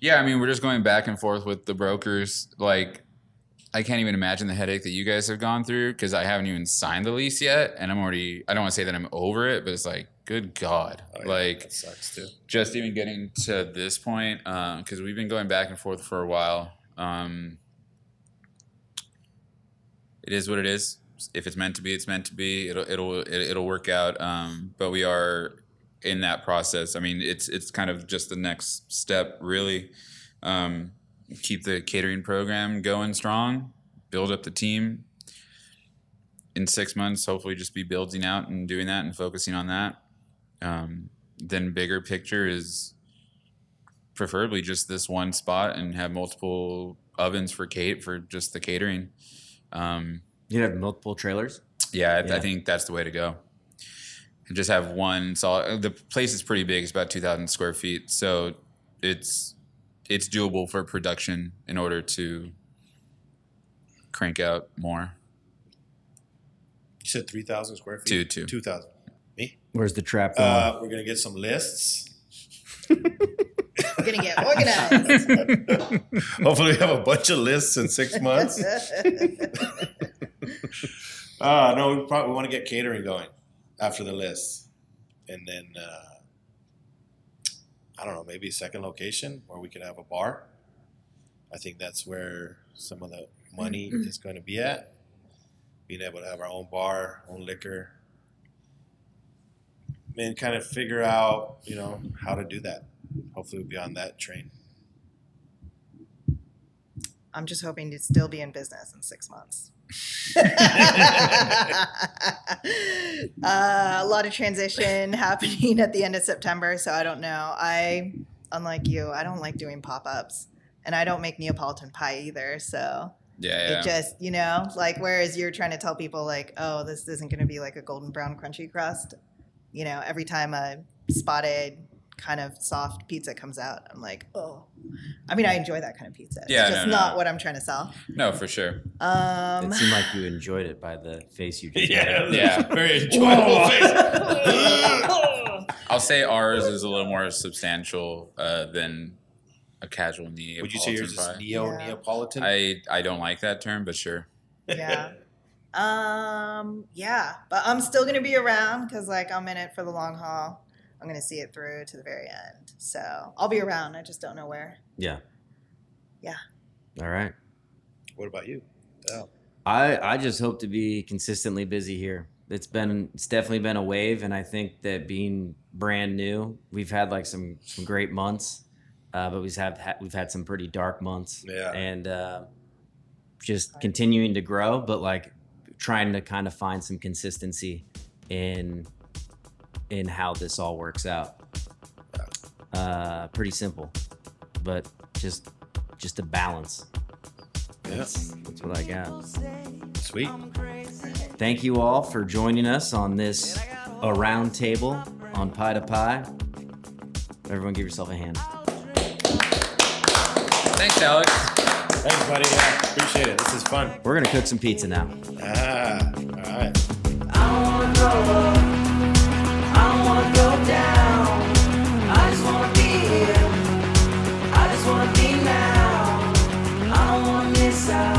Yeah, I mean, we're just going back and forth with the brokers. Like, I can't even imagine the headache that you guys have gone through because I haven't even signed the lease yet, and I'm already. I don't want to say that I'm over it, but it's like, good God, Oh, yeah, like sucks too. just even getting to this point because we've been going back and forth for a while. Um, it is what it is. If it's meant to be, it's meant to be. It'll it'll it, it'll work out. Um, but we are in that process. I mean, it's it's kind of just the next step, really. Um, keep the catering program going strong. Build up the team. In six months, hopefully, just be building out and doing that and focusing on that. Um, then bigger picture is preferably just this one spot and have multiple ovens for Kate for just the catering. Um, You have multiple trailers. yeah, I, Yeah. I think that's the way to go. And just have one solid. The place is pretty big; it's about two thousand square feet, so it's it's doable for production in order to crank out more. You said three thousand square feet. Two, two. Two thousand. Me. Where's the trap going? Uh, we're gonna get some lists. We're gonna get organized. Hopefully, we have a bunch of lists in six months. Uh, no, we probably want to get catering going after the list, and then uh, I don't know, maybe a second location where we could have a bar. I think that's where some of the money is going to be at. Being able to have our own bar, own liquor, and kind of figure out, you know, how to do that. Hopefully, we'll be on that train. I'm just hoping to still be in business in six months. uh, a lot of transition happening at the end of September, so I don't know. I, unlike you, I don't like doing pop ups, and I don't make Neapolitan pie either. So Yeah, yeah. it just, you know, like whereas you're trying to tell people like, oh, this isn't going to be like a golden brown crunchy crust. You know, every time a spotted kind of soft pizza comes out, I'm like, oh. I mean, I enjoy that kind of pizza. Yeah, it's just no, no. not what I'm trying to sell. no, for sure. Um, it seemed like you enjoyed it by the face you just Yeah, made. Yeah. very enjoyable face. I'll say ours is a little more substantial uh, than a casual Neapolitan Would you say yours is neo Neapolitan? I I don't like that term, but sure. Yeah. Um. Yeah, but I'm still gonna be around because like I'm in it for the long haul. I'm gonna see it through to the very end. So I'll be around. I just don't know where. Yeah. Yeah. All right. what about you? Oh. I I just hope to be consistently busy here. It's been it's definitely been a wave, and I think that being brand new, we've had like some some great months, uh, but we've had we've had some pretty dark months. Yeah. and uh, just continuing to grow, but like trying to kind of find some consistency in in how this all works out. Uh, pretty simple, but just just a balance. Yeah. That's, that's what I got. Sweet. Thank you all for joining us on this around table on Pie to Pie. Everyone, give yourself a hand. Thanks, Alex. Thanks, buddy. Yeah, appreciate it. This is fun. We're gonna cook some pizza now. Ah, all right. I wanna I just wanna be now. I don't wanna miss out.